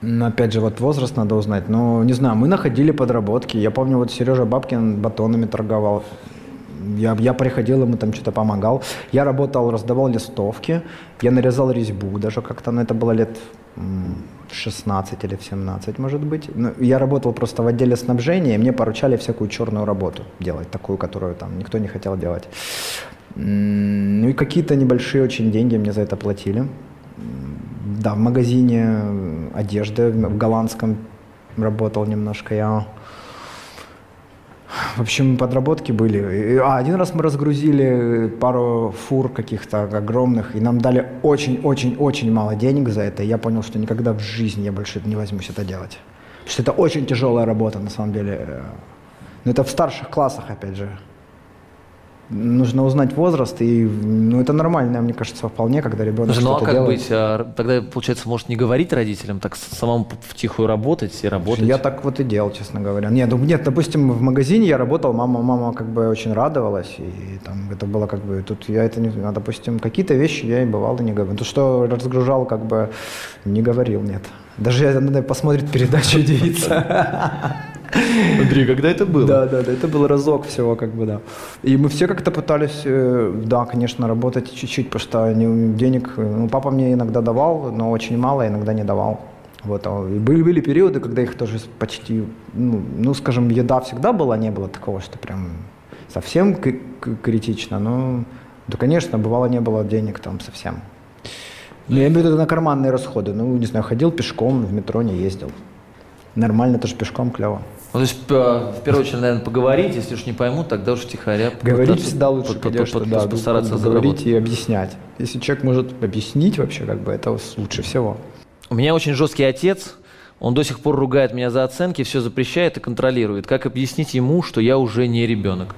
Но опять же, вот возраст надо узнать. Ну, не знаю, мы находили подработки. Я помню, вот Сережа Бабкин батонами торговал. Я, я приходил, ему там что-то помогал. Я работал, раздавал листовки. Я нарезал резьбу даже как-то, но это было лет м, 16 или в 17, может быть. Ну, я работал просто в отделе снабжения, и мне поручали всякую черную работу делать, такую, которую там никто не хотел делать. Ну и какие-то небольшие очень деньги мне за это платили. Да, в магазине э, одежды в голландском работал немножко я. В общем, подработки были. А, один раз мы разгрузили пару фур каких-то огромных, и нам дали очень-очень-очень мало денег за это. И я понял, что никогда в жизни я больше не возьмусь это делать. Потому что это очень тяжелая работа, на самом деле. Э, Но это в старших классах, опять же. Нужно узнать возраст, и ну, это нормально, мне кажется, вполне, когда ребенок Слушай, ну а как делает. быть? А, Тогда, получается, может не говорить родителям, так самому втихую работать и работать? Я так вот и делал, честно говоря. Нет, ну, нет, допустим, в магазине я работал, мама, мама как бы очень радовалась, и там это было как бы, тут я это не, а, допустим, какие-то вещи я и бывало не говорил. То, что разгружал, как бы не говорил, нет. Даже я, надо посмотреть передачу девица. Андрей, когда это было? Да, да, да, это был разок всего, как бы, да. И мы все как-то пытались, э, да, конечно, работать чуть-чуть, потому что не- денег, э, ну, папа мне иногда давал, но очень мало, иногда не давал. Вот, а и были, были периоды, когда их тоже почти, ну, ну, скажем, еда всегда была, не было такого, что прям совсем критично, но, да, конечно, бывало не было денег там совсем. Ну, я имею в виду на карманные расходы, ну, не знаю, ходил пешком, в метро не ездил. Нормально, тоже пешком клево. Ну, то есть, п- в первую очередь, наверное, поговорить, если уж не поймут, тогда уж тихоря. Говорить всегда лучше, по- по- конечно, по- да, постараться говорить заработать. и объяснять. Если человек может объяснить вообще, как бы это лучше всего. У меня очень жесткий отец, он до сих пор ругает меня за оценки, все запрещает и контролирует. Как объяснить ему, что я уже не ребенок?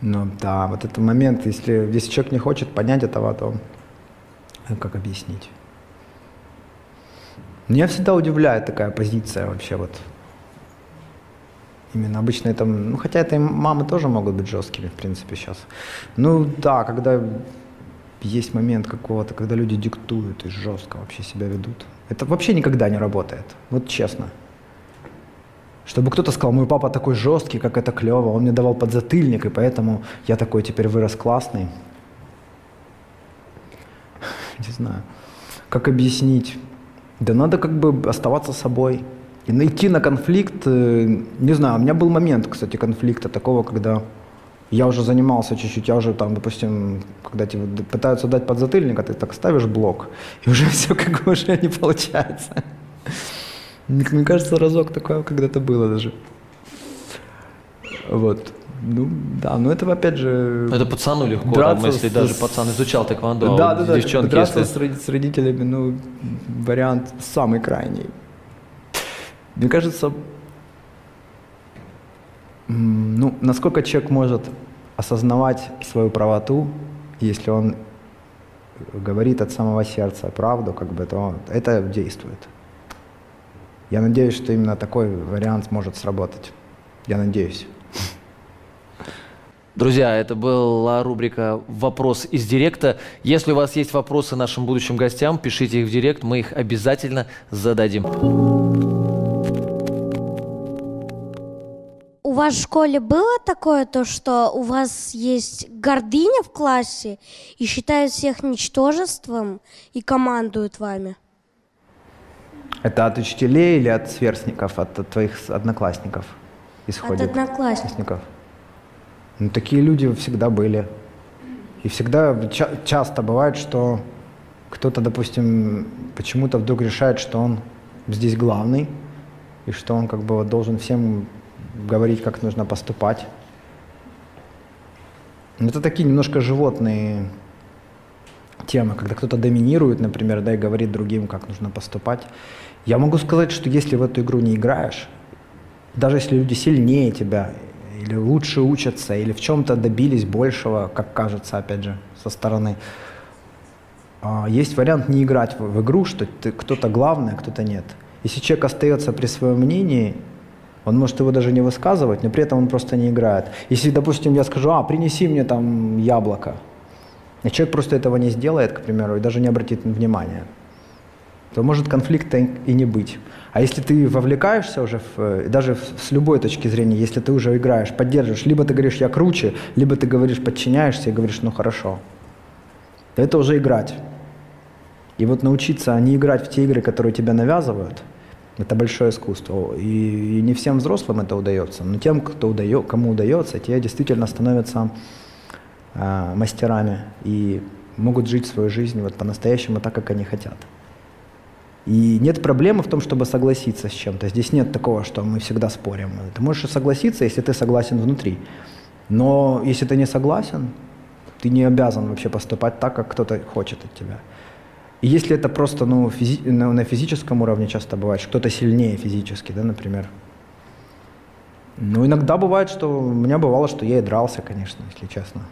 Ну да, вот этот момент, если, если человек не хочет понять этого, то ну, как объяснить? Меня всегда удивляет такая позиция вообще вот. Именно обычно это, ну хотя это и мамы тоже могут быть жесткими, в принципе, сейчас. Ну да, когда есть момент какого-то, когда люди диктуют и жестко вообще себя ведут. Это вообще никогда не работает, вот честно. Чтобы кто-то сказал, мой папа такой жесткий, как это клево, он мне давал подзатыльник, и поэтому я такой теперь вырос классный. Не знаю. Как объяснить? Да надо как бы оставаться собой. И найти на конфликт, э, не знаю, у меня был момент, кстати, конфликта такого, когда я уже занимался чуть-чуть, я уже там, допустим, когда тебе пытаются дать подзатыльник, а ты так ставишь блок, и уже все как бы уже не получается. Мне кажется, разок такое когда-то было даже. Вот. Ну, да, но это опять же... Это пацану легко, там, если с- даже пацан изучал тэквондо, а Да, вот да, да. девчонки, драться если- с родителями, ну, вариант самый крайний. Мне кажется, Ну, насколько человек может осознавать свою правоту, если он говорит от самого сердца правду, как бы, то это действует. Я надеюсь, что именно такой вариант может сработать. Я надеюсь. Друзья, это была рубрика «Вопрос из директа». Если у вас есть вопросы нашим будущим гостям, пишите их в директ, мы их обязательно зададим. У вас в школе было такое, то, что у вас есть гордыня в классе и считают всех ничтожеством и командуют вами? Это от учителей или от сверстников, от, от твоих одноклассников исходит? От одноклассников. Ну, такие люди всегда были. И всегда, ча- часто бывает, что кто-то, допустим, почему-то вдруг решает, что он здесь главный, и что он как бы вот должен всем говорить, как нужно поступать. Это такие немножко животные темы, когда кто-то доминирует, например, да, и говорит другим, как нужно поступать. Я могу сказать, что если в эту игру не играешь, даже если люди сильнее тебя, или лучше учатся, или в чем-то добились большего, как кажется, опять же, со стороны. А, есть вариант не играть в, игру, что кто-то главный, а кто-то нет. Если человек остается при своем мнении, он может его даже не высказывать, но при этом он просто не играет. Если, допустим, я скажу, а, принеси мне там яблоко, и человек просто этого не сделает, к примеру, и даже не обратит внимания, то может конфликта и не быть. А если ты вовлекаешься уже, в, э, даже с любой точки зрения, если ты уже играешь, поддерживаешь, либо ты говоришь «я круче», либо ты говоришь «подчиняешься» и говоришь «ну хорошо», то это уже играть. И вот научиться не играть в те игры, которые тебя навязывают, это большое искусство. И, и не всем взрослым это удается, но тем, кто удает, кому удается, те действительно становятся э, мастерами и могут жить свою жизнь вот по-настоящему так, как они хотят. И нет проблемы в том, чтобы согласиться с чем-то. Здесь нет такого, что мы всегда спорим. Ты можешь согласиться, если ты согласен внутри. Но если ты не согласен, ты не обязан вообще поступать так, как кто-то хочет от тебя. И если это просто ну, физи- на, на физическом уровне часто бывает, что кто-то сильнее физически, да, например. Ну, иногда бывает, что у меня бывало, что я и дрался, конечно, если честно.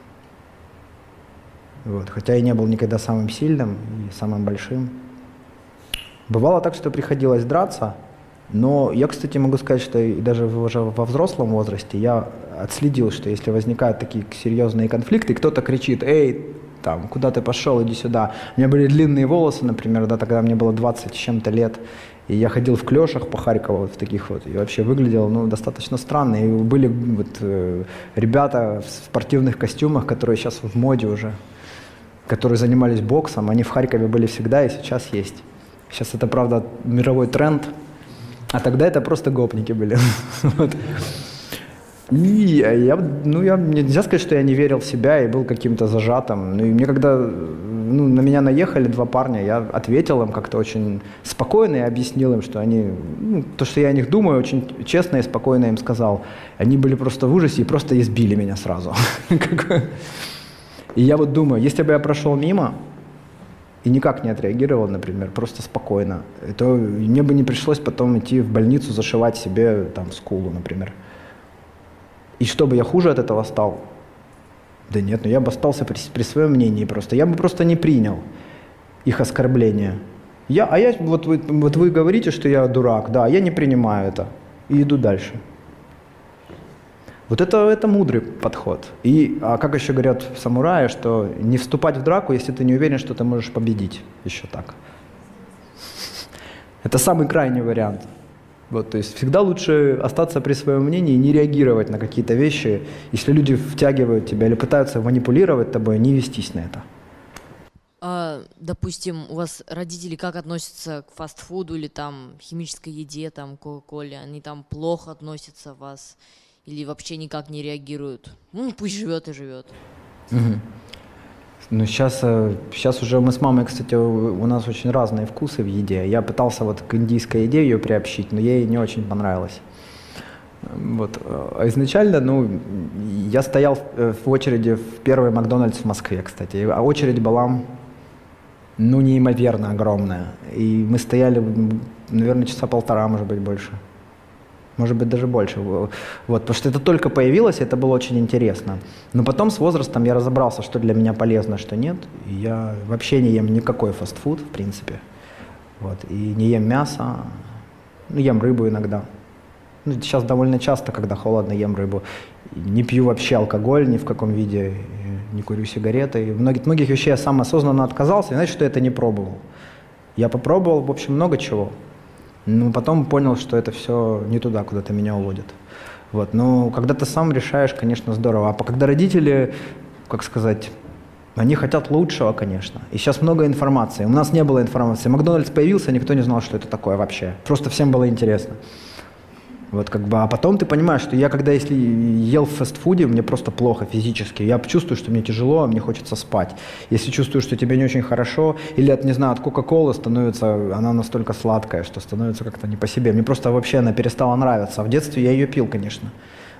Вот. Хотя я не был никогда самым сильным и самым большим. Бывало так, что приходилось драться, но я, кстати, могу сказать, что даже уже во взрослом возрасте я отследил, что если возникают такие серьезные конфликты, кто-то кричит, эй, там, куда ты пошел, иди сюда. У меня были длинные волосы, например, да, тогда мне было 20 с чем-то лет, и я ходил в клешах по Харькову, вот в таких вот, и вообще выглядел, ну, достаточно странно. И были вот э, ребята в спортивных костюмах, которые сейчас в моде уже, которые занимались боксом, они в Харькове были всегда и сейчас есть. Сейчас это, правда, мировой тренд, а тогда это просто гопники были. И я, ну, я, нельзя сказать, что я не верил в себя и был каким-то зажатым. Ну, и мне когда ну, на меня наехали два парня, я ответил им как-то очень спокойно и объяснил им, что они, ну, то, что я о них думаю, очень честно и спокойно им сказал. Они были просто в ужасе и просто избили меня сразу. и я вот думаю, если бы я прошел мимо, и никак не отреагировал, например, просто спокойно, то мне бы не пришлось потом идти в больницу зашивать себе там скулу, например. И чтобы я хуже от этого стал? Да нет, ну я бы остался при, при своем мнении просто. Я бы просто не принял их оскорбления. Я, а я, вот вы, вот вы говорите, что я дурак, да, я не принимаю это и иду дальше. Вот это, это мудрый подход. И, а как еще говорят самураи, что не вступать в драку, если ты не уверен, что ты можешь победить. Еще так. Это самый крайний вариант. Вот, то есть всегда лучше остаться при своем мнении и не реагировать на какие-то вещи. Если люди втягивают тебя или пытаются манипулировать тобой, не вестись на это. А, допустим, у вас родители как относятся к фастфуду или там химической еде, там кока-коле? Они там плохо относятся вас или вообще никак не реагируют? Ну, пусть живет и живет. Угу. Ну, сейчас, сейчас уже мы с мамой, кстати, у нас очень разные вкусы в еде. Я пытался вот к индийской еде ее приобщить, но ей не очень понравилось. Вот. А изначально, ну, я стоял в очереди в первый Макдональдс в Москве, кстати, а очередь была, ну, неимоверно огромная. И мы стояли, наверное, часа полтора, может быть, больше. Может быть, даже больше. Вот, потому что это только появилось, и это было очень интересно. Но потом с возрастом я разобрался, что для меня полезно, что нет. И я вообще не ем никакой фастфуд, в принципе. Вот, и не ем мясо, ну, ем рыбу иногда. Ну, сейчас довольно часто, когда холодно, ем рыбу. Не пью вообще алкоголь ни в каком виде, не курю сигареты. И многих, многих вещей я сам осознанно отказался, и что я это не пробовал. Я попробовал, в общем, много чего. Но потом понял, что это все не туда, куда-то меня уводит. Вот. Но когда ты сам решаешь, конечно, здорово. А когда родители, как сказать, они хотят лучшего, конечно. И сейчас много информации. У нас не было информации. Макдональдс появился, никто не знал, что это такое вообще. Просто всем было интересно. Вот как бы, а потом ты понимаешь, что я когда если ел в фастфуде, мне просто плохо физически. Я чувствую, что мне тяжело, а мне хочется спать. Если чувствую, что тебе не очень хорошо, или от, не знаю, от Кока-Колы становится, она настолько сладкая, что становится как-то не по себе. Мне просто вообще она перестала нравиться. А в детстве я ее пил, конечно.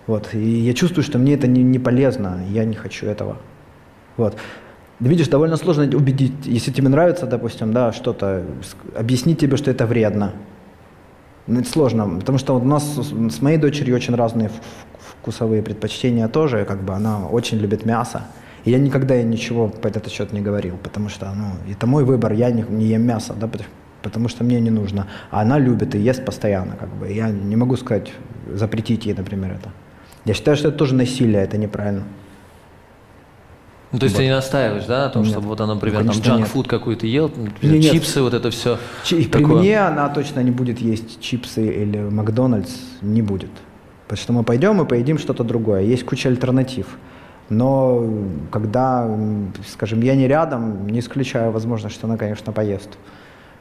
Вот. И я чувствую, что мне это не, не полезно, я не хочу этого. Вот. Видишь, довольно сложно убедить, если тебе нравится, допустим, да, что-то, объяснить тебе, что это вредно. Ну, это сложно, потому что у нас с моей дочерью очень разные вкусовые предпочтения тоже, как бы она очень любит мясо. И я никогда ей ничего по этот счет не говорил, потому что, ну, это мой выбор, я не, не ем мясо, да, потому что мне не нужно. А она любит и ест постоянно, как бы. Я не могу сказать, запретить ей, например, это. Я считаю, что это тоже насилие, это неправильно. Ну, то есть вот. ты не настаиваешь, да, на том, нет. чтобы вот она, например, ну, там джанк-фуд какой-то ел, например, нет, чипсы, вот это все. Ч- при мне она точно не будет есть чипсы или Макдональдс, не будет. Потому что мы пойдем и поедим что-то другое. Есть куча альтернатив. Но когда, скажем, я не рядом, не исключаю возможность, что она, конечно, поест.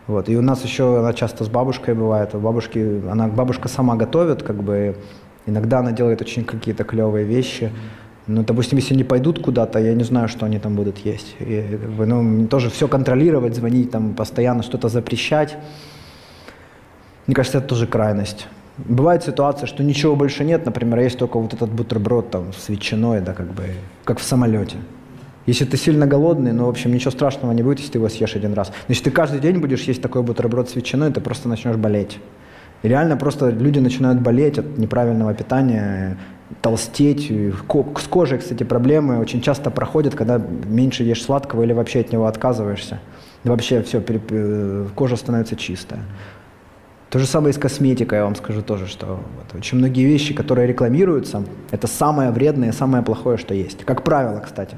Вот. И у нас еще она часто с бабушкой бывает. У бабушки, она, бабушка сама готовит, как бы иногда она делает очень какие-то клевые вещи. Mm-hmm ну, допустим, если они пойдут куда-то, я не знаю, что они там будут есть. И, бы, ну, тоже все контролировать, звонить там постоянно, что-то запрещать. Мне кажется, это тоже крайность. Бывает ситуация, что ничего больше нет, например, есть только вот этот бутерброд там с ветчиной, да, как бы, как в самолете. Если ты сильно голодный, ну, в общем, ничего страшного не будет, если ты его съешь один раз. Но если ты каждый день будешь есть такой бутерброд с ветчиной, ты просто начнешь болеть. И реально просто люди начинают болеть от неправильного питания, толстеть. С кожей, кстати, проблемы очень часто проходят, когда меньше ешь сладкого или вообще от него отказываешься. вообще все, кожа становится чистая. То же самое и с косметикой, я вам скажу тоже, что вот, очень многие вещи, которые рекламируются, это самое вредное, самое плохое, что есть. Как правило, кстати.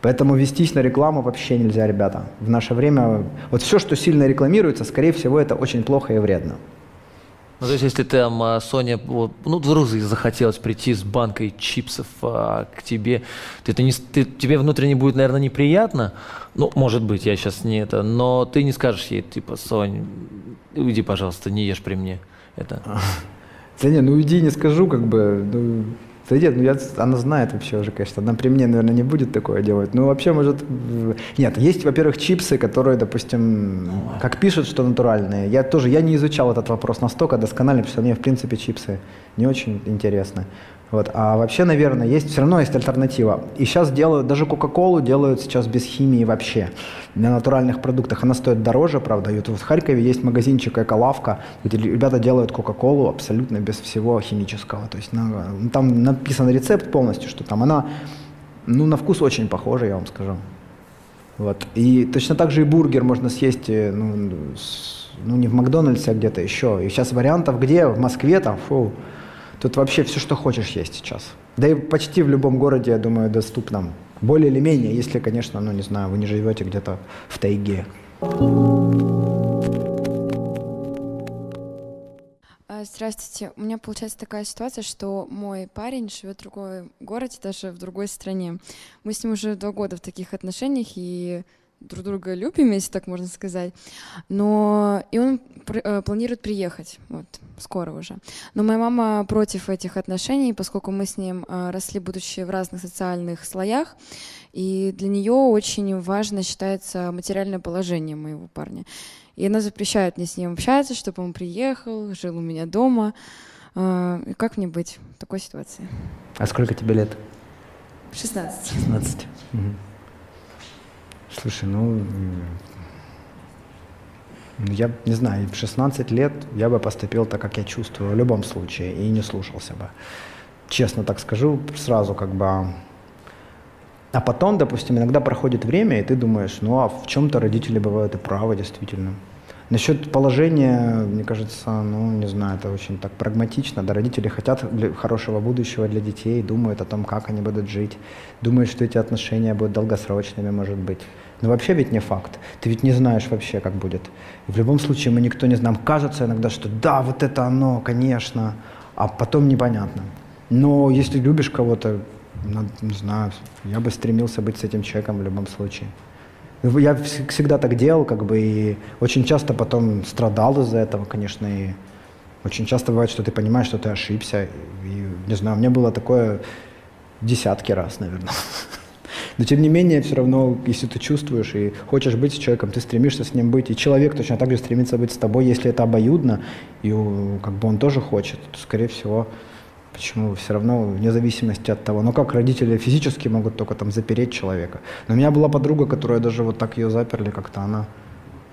Поэтому вестись на рекламу вообще нельзя, ребята. В наше время вот все, что сильно рекламируется, скорее всего, это очень плохо и вредно. Ну, то есть, если там а, Соня, вот, ну, вдруг захотелось прийти с банкой чипсов а, к тебе, ты, это не, ты, тебе внутренне будет, наверное, неприятно, ну, может быть, я сейчас не это, но ты не скажешь ей, типа, Сонь, уйди, пожалуйста, не ешь при мне это. Да не, ну уйди, не скажу, как бы, ну, да нет, ну я, она знает вообще уже, конечно. Она при мне, наверное, не будет такое делать. Ну, вообще, может... Нет, есть, во-первых, чипсы, которые, допустим, как пишут, что натуральные. Я тоже, я не изучал этот вопрос настолько досконально, потому что мне, в принципе, чипсы не очень интересны. Вот. А вообще, наверное, есть, все равно есть альтернатива. И сейчас делают, даже Кока-Колу делают сейчас без химии вообще, на натуральных продуктах. Она стоит дороже, правда. И вот в Харькове есть магазинчик «Эколавка», где ребята делают Кока-Колу абсолютно без всего химического. То есть на, ну, там написан рецепт полностью, что там она, ну, на вкус очень похожа, я вам скажу. Вот. И точно так же и бургер можно съесть, э, ну, с, ну не в Макдональдсе, а где-то еще. И сейчас вариантов где? В Москве там, фу. Тут вообще все, что хочешь, есть сейчас. Да и почти в любом городе, я думаю, доступно. Более или менее, если, конечно, ну не знаю, вы не живете где-то в тайге. А, здравствуйте. У меня получается такая ситуация, что мой парень живет в другом городе, даже в другой стране. Мы с ним уже два года в таких отношениях, и друг друга любим, если так можно сказать. Но и он э, планирует приехать, вот, скоро уже. Но моя мама против этих отношений, поскольку мы с ним э, росли, будучи в разных социальных слоях, и для нее очень важно считается материальное положение моего парня. И она запрещает мне с ним общаться, чтобы он приехал, жил у меня дома. Э, и как мне быть в такой ситуации? А сколько тебе лет? 16. 16. Угу. Слушай, ну, я не знаю, в 16 лет я бы поступил так, как я чувствую в любом случае, и не слушался бы. Честно так скажу, сразу как бы... А потом, допустим, иногда проходит время, и ты думаешь, ну а в чем-то родители бывают и правы, действительно. Насчет положения, мне кажется, ну, не знаю, это очень так прагматично. Да, родители хотят хорошего будущего для детей, думают о том, как они будут жить, думают, что эти отношения будут долгосрочными, может быть. Но вообще ведь не факт. Ты ведь не знаешь вообще, как будет. И в любом случае мы никто не знаем. Кажется иногда, что да, вот это оно, конечно, а потом непонятно. Но если любишь кого-то, ну, не знаю, я бы стремился быть с этим человеком в любом случае. Я всегда так делал, как бы, и очень часто потом страдал из-за этого, конечно, и очень часто бывает, что ты понимаешь, что ты ошибся. И, не знаю, у меня было такое десятки раз, наверное. Но тем не менее, все равно, если ты чувствуешь и хочешь быть с человеком, ты стремишься с ним быть. И человек точно так же стремится быть с тобой, если это обоюдно, и как бы он тоже хочет, то, скорее всего, Почему? Все равно, вне зависимости от того. Ну как родители физически могут только там запереть человека. Но у меня была подруга, которая даже вот так ее заперли как-то. Она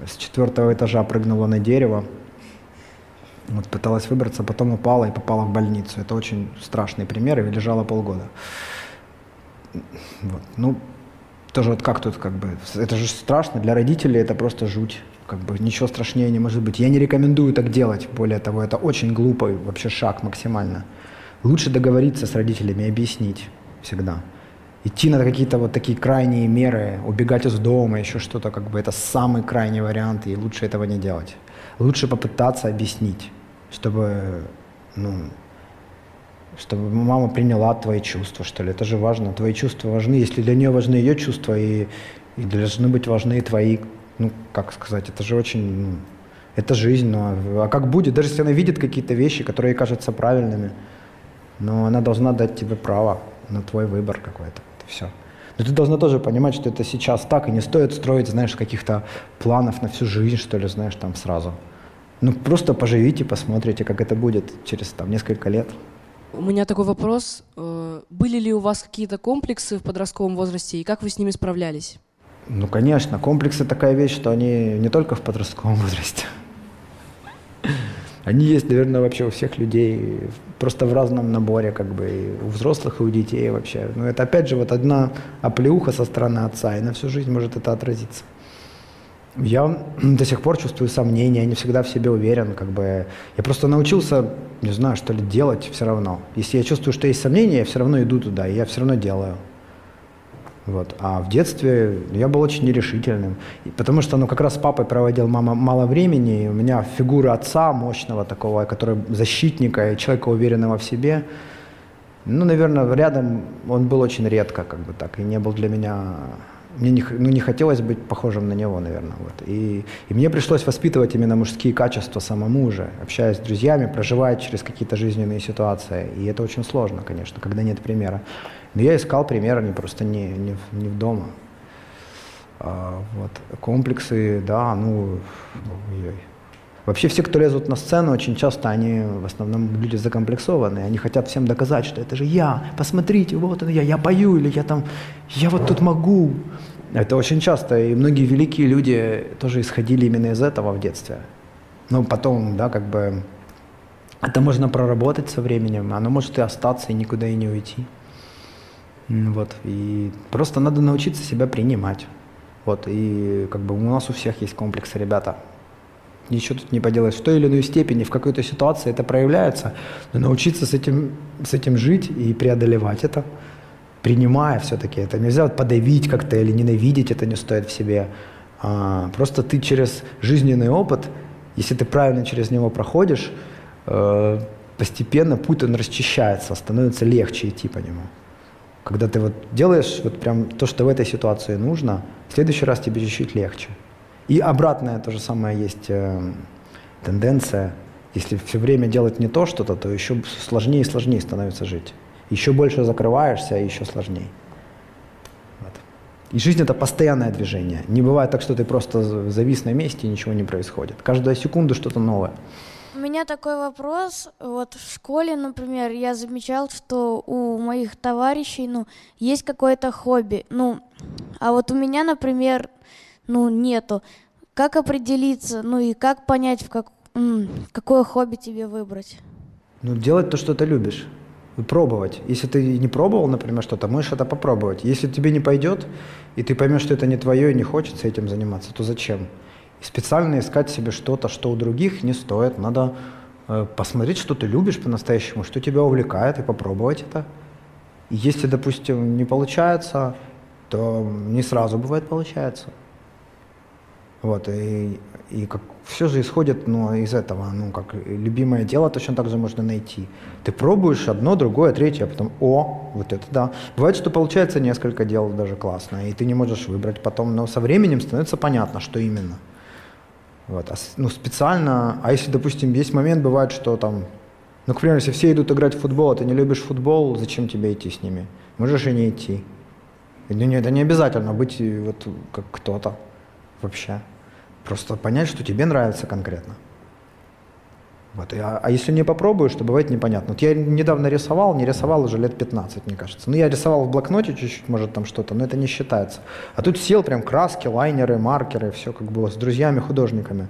с четвертого этажа прыгнула на дерево. Вот пыталась выбраться, потом упала и попала в больницу. Это очень страшный пример, и лежала полгода. Вот. Ну, тоже вот как тут как бы, это же страшно, для родителей это просто жуть. Как бы ничего страшнее не может быть. Я не рекомендую так делать, более того, это очень глупый вообще шаг максимально. Лучше договориться с родителями, объяснить всегда. Идти на какие-то вот такие крайние меры, убегать из дома, еще что-то, как бы это самый крайний вариант, и лучше этого не делать. Лучше попытаться объяснить, чтобы, ну, чтобы мама приняла твои чувства, что ли. Это же важно. Твои чувства важны. Если для нее важны ее чувства, и, и должны быть важны и твои, ну, как сказать, это же очень, ну, это жизнь. Но, а как будет, даже если она видит какие-то вещи, которые ей кажутся правильными, но она должна дать тебе право на твой выбор какой-то. Это все. Но ты должна тоже понимать, что это сейчас так, и не стоит строить, знаешь, каких-то планов на всю жизнь, что ли, знаешь, там сразу. Ну, просто поживите, посмотрите, как это будет через там несколько лет. У меня такой вопрос. Э, были ли у вас какие-то комплексы в подростковом возрасте, и как вы с ними справлялись? Ну, конечно. Комплексы такая вещь, что они не только в подростковом возрасте. Они есть, наверное, вообще у всех людей, просто в разном наборе, как бы, и у взрослых, и у детей вообще. Но это, опять же, вот одна оплеуха со стороны отца, и на всю жизнь может это отразиться. Я до сих пор чувствую сомнения, не всегда в себе уверен, как бы. Я просто научился, не знаю, что ли, делать все равно. Если я чувствую, что есть сомнения, я все равно иду туда, и я все равно делаю. Вот. А в детстве я был очень нерешительным, потому что ну, как раз с папой проводил мама мало времени, и у меня фигура отца мощного такого, который защитника и человека уверенного в себе, ну, наверное, рядом он был очень редко, как бы так, и не был для меня мне не, ну, не хотелось быть похожим на него, наверное. Вот. И, и мне пришлось воспитывать именно мужские качества самому уже, общаясь с друзьями, проживая через какие-то жизненные ситуации. И это очень сложно, конечно, когда нет примера. Но я искал примера не просто не, не, не в дома. А, вот. Комплексы, да, ну, ой-ой. Вообще все, кто лезут на сцену, очень часто они в основном люди закомплексованные. Они хотят всем доказать, что это же я, посмотрите, вот это я, я пою, или я там, я вот тут могу. Это очень часто, и многие великие люди тоже исходили именно из этого в детстве. Но потом, да, как бы, это можно проработать со временем, оно может и остаться, и никуда и не уйти. Вот, и просто надо научиться себя принимать. Вот, и как бы у нас у всех есть комплексы, ребята ничего тут не поделаешь. В той или иной степени, в какой-то ситуации это проявляется, но научиться с этим, с этим жить и преодолевать это, принимая все-таки это. Нельзя вот подавить как-то или ненавидеть это не стоит в себе. А, просто ты через жизненный опыт, если ты правильно через него проходишь, э, постепенно путь он расчищается, становится легче идти по нему. Когда ты вот делаешь вот прям то, что в этой ситуации нужно, в следующий раз тебе чуть-чуть легче. И обратная то же самое есть э, тенденция. Если все время делать не то что-то, то еще сложнее и сложнее становится жить. Еще больше закрываешься, и еще сложнее. Вот. И жизнь это постоянное движение. Не бывает так, что ты просто завис на месте и ничего не происходит. Каждую секунду что-то новое. У меня такой вопрос. Вот в школе, например, я замечал, что у моих товарищей, ну, есть какое-то хобби. Ну, а вот у меня, например, ну, нету. как определиться, ну и как понять, в как, какое хобби тебе выбрать? Ну, делать то, что ты любишь. Пробовать. Если ты не пробовал, например, что-то, можешь это попробовать. Если тебе не пойдет, и ты поймешь, что это не твое и не хочется этим заниматься, то зачем? Специально искать себе что-то, что у других не стоит. Надо э, посмотреть, что ты любишь по-настоящему, что тебя увлекает, и попробовать это. И если, допустим, не получается, то не сразу бывает получается. Вот, и, и как все же исходит ну, из этого, ну, как любимое дело точно так же можно найти. Ты пробуешь одно, другое, третье, а потом, о, вот это да. Бывает, что получается несколько дел даже классно, и ты не можешь выбрать потом, но со временем становится понятно, что именно. Вот, а, ну, специально, а если, допустим, есть момент, бывает, что там, ну, к примеру, если все идут играть в футбол, а ты не любишь футбол, зачем тебе идти с ними? Можешь и не идти. Ну, не, это не обязательно быть вот как кто-то вообще. Просто понять, что тебе нравится конкретно. Вот. А, а если не попробуешь, то бывает непонятно. Вот я недавно рисовал, не рисовал уже лет 15, мне кажется. Ну, я рисовал в блокноте чуть-чуть, может, там что-то, но это не считается. А тут сел прям краски, лайнеры, маркеры, все как было, с друзьями, художниками.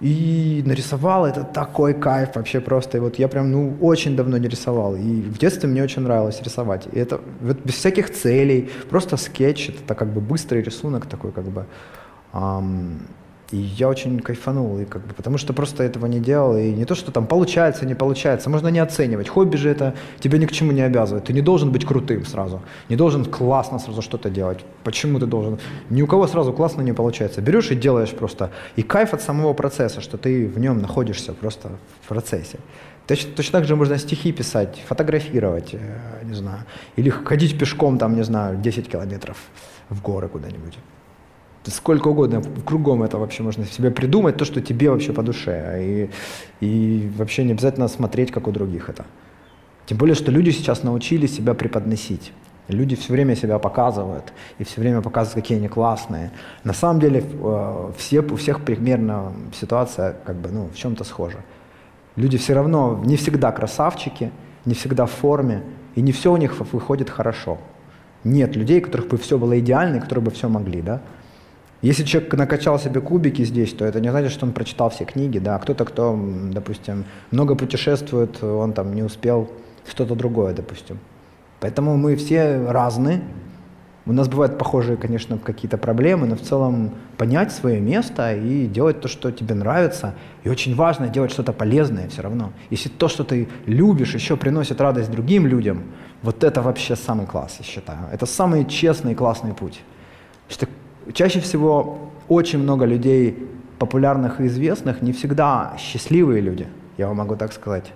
И нарисовал, это такой кайф вообще просто. И вот я прям, ну, очень давно не рисовал. И в детстве мне очень нравилось рисовать. И это вот без всяких целей, просто скетч, это как бы быстрый рисунок такой как бы. И я очень кайфанул, и как бы, потому что просто этого не делал. И не то, что там получается, не получается. Можно не оценивать. Хобби же это тебя ни к чему не обязывает. Ты не должен быть крутым сразу. Не должен классно сразу что-то делать. Почему ты должен? Ни у кого сразу классно не получается. Берешь и делаешь просто. И кайф от самого процесса, что ты в нем находишься просто в процессе. Точно, точно так же можно стихи писать, фотографировать, э, не знаю. Или ходить пешком, там, не знаю, 10 километров в горы куда-нибудь сколько угодно, кругом это вообще можно себе придумать, то, что тебе вообще по душе. И, и вообще не обязательно смотреть, как у других это. Тем более, что люди сейчас научились себя преподносить. Люди все время себя показывают, и все время показывают, какие они классные. На самом деле, э, все, у всех примерно ситуация как бы, ну, в чем-то схожа. Люди все равно не всегда красавчики, не всегда в форме, и не все у них выходит хорошо. Нет людей, у которых бы все было идеально, и которые бы все могли, да? Если человек накачал себе кубики здесь, то это не значит, что он прочитал все книги, да. Кто-то, кто, допустим, много путешествует, он там не успел что-то другое, допустим. Поэтому мы все разные. У нас бывают похожие, конечно, какие-то проблемы, но в целом понять свое место и делать то, что тебе нравится. И очень важно делать что-то полезное все равно. Если то, что ты любишь, еще приносит радость другим людям, вот это вообще самый класс, я считаю. Это самый честный и классный путь. Что чаще всего очень много людей, популярных и известных, не всегда счастливые люди, я вам могу так сказать.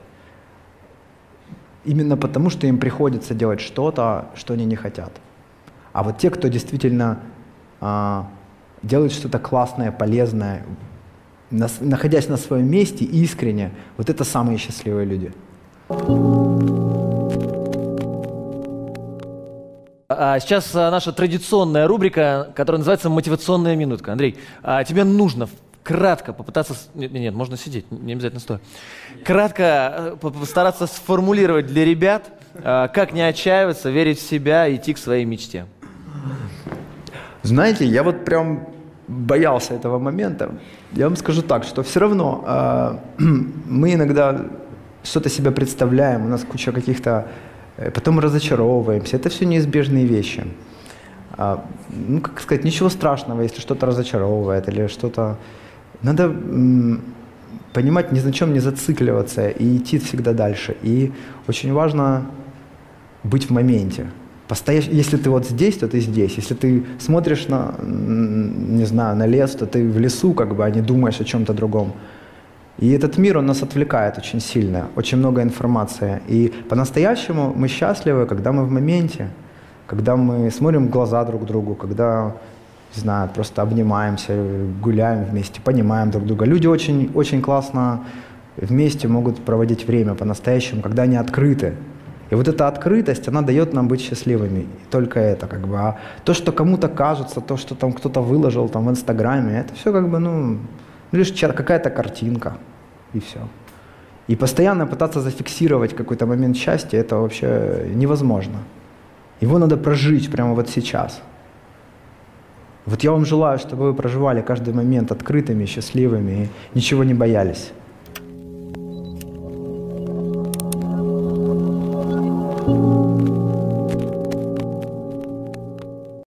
Именно потому, что им приходится делать что-то, что они не хотят. А вот те, кто действительно а, делает что-то классное, полезное, находясь на своем месте искренне, вот это самые счастливые люди. А сейчас а, наша традиционная рубрика, которая называется «Мотивационная минутка». Андрей, а тебе нужно кратко попытаться... Нет, нет, можно сидеть, не обязательно стоя. Кратко э, постараться сформулировать для ребят, как не отчаиваться, верить в себя, идти к своей мечте. Знаете, я вот прям боялся этого момента. Я вам скажу так, что все равно э, мы иногда что-то себя представляем, у нас куча каких-то потом разочаровываемся. Это все неизбежные вещи. А, ну, как сказать, ничего страшного, если что-то разочаровывает или что-то... Надо понимать, ни на чем не зацикливаться и идти всегда дальше. И очень важно быть в моменте. Постоять, если ты вот здесь, то ты здесь. Если ты смотришь на, не знаю, на лес, то ты в лесу, как бы, а не думаешь о чем-то другом. И этот мир, он нас отвлекает очень сильно, очень много информации. И по-настоящему мы счастливы, когда мы в моменте, когда мы смотрим в глаза друг другу, когда, не знаю, просто обнимаемся, гуляем вместе, понимаем друг друга. Люди очень, очень классно вместе могут проводить время по-настоящему, когда они открыты. И вот эта открытость, она дает нам быть счастливыми. И только это как бы. А то, что кому-то кажется, то, что там кто-то выложил там в Инстаграме, это все как бы, ну, лишь какая-то картинка, и все. И постоянно пытаться зафиксировать какой-то момент счастья, это вообще невозможно. Его надо прожить прямо вот сейчас. Вот я вам желаю, чтобы вы проживали каждый момент открытыми, счастливыми и ничего не боялись.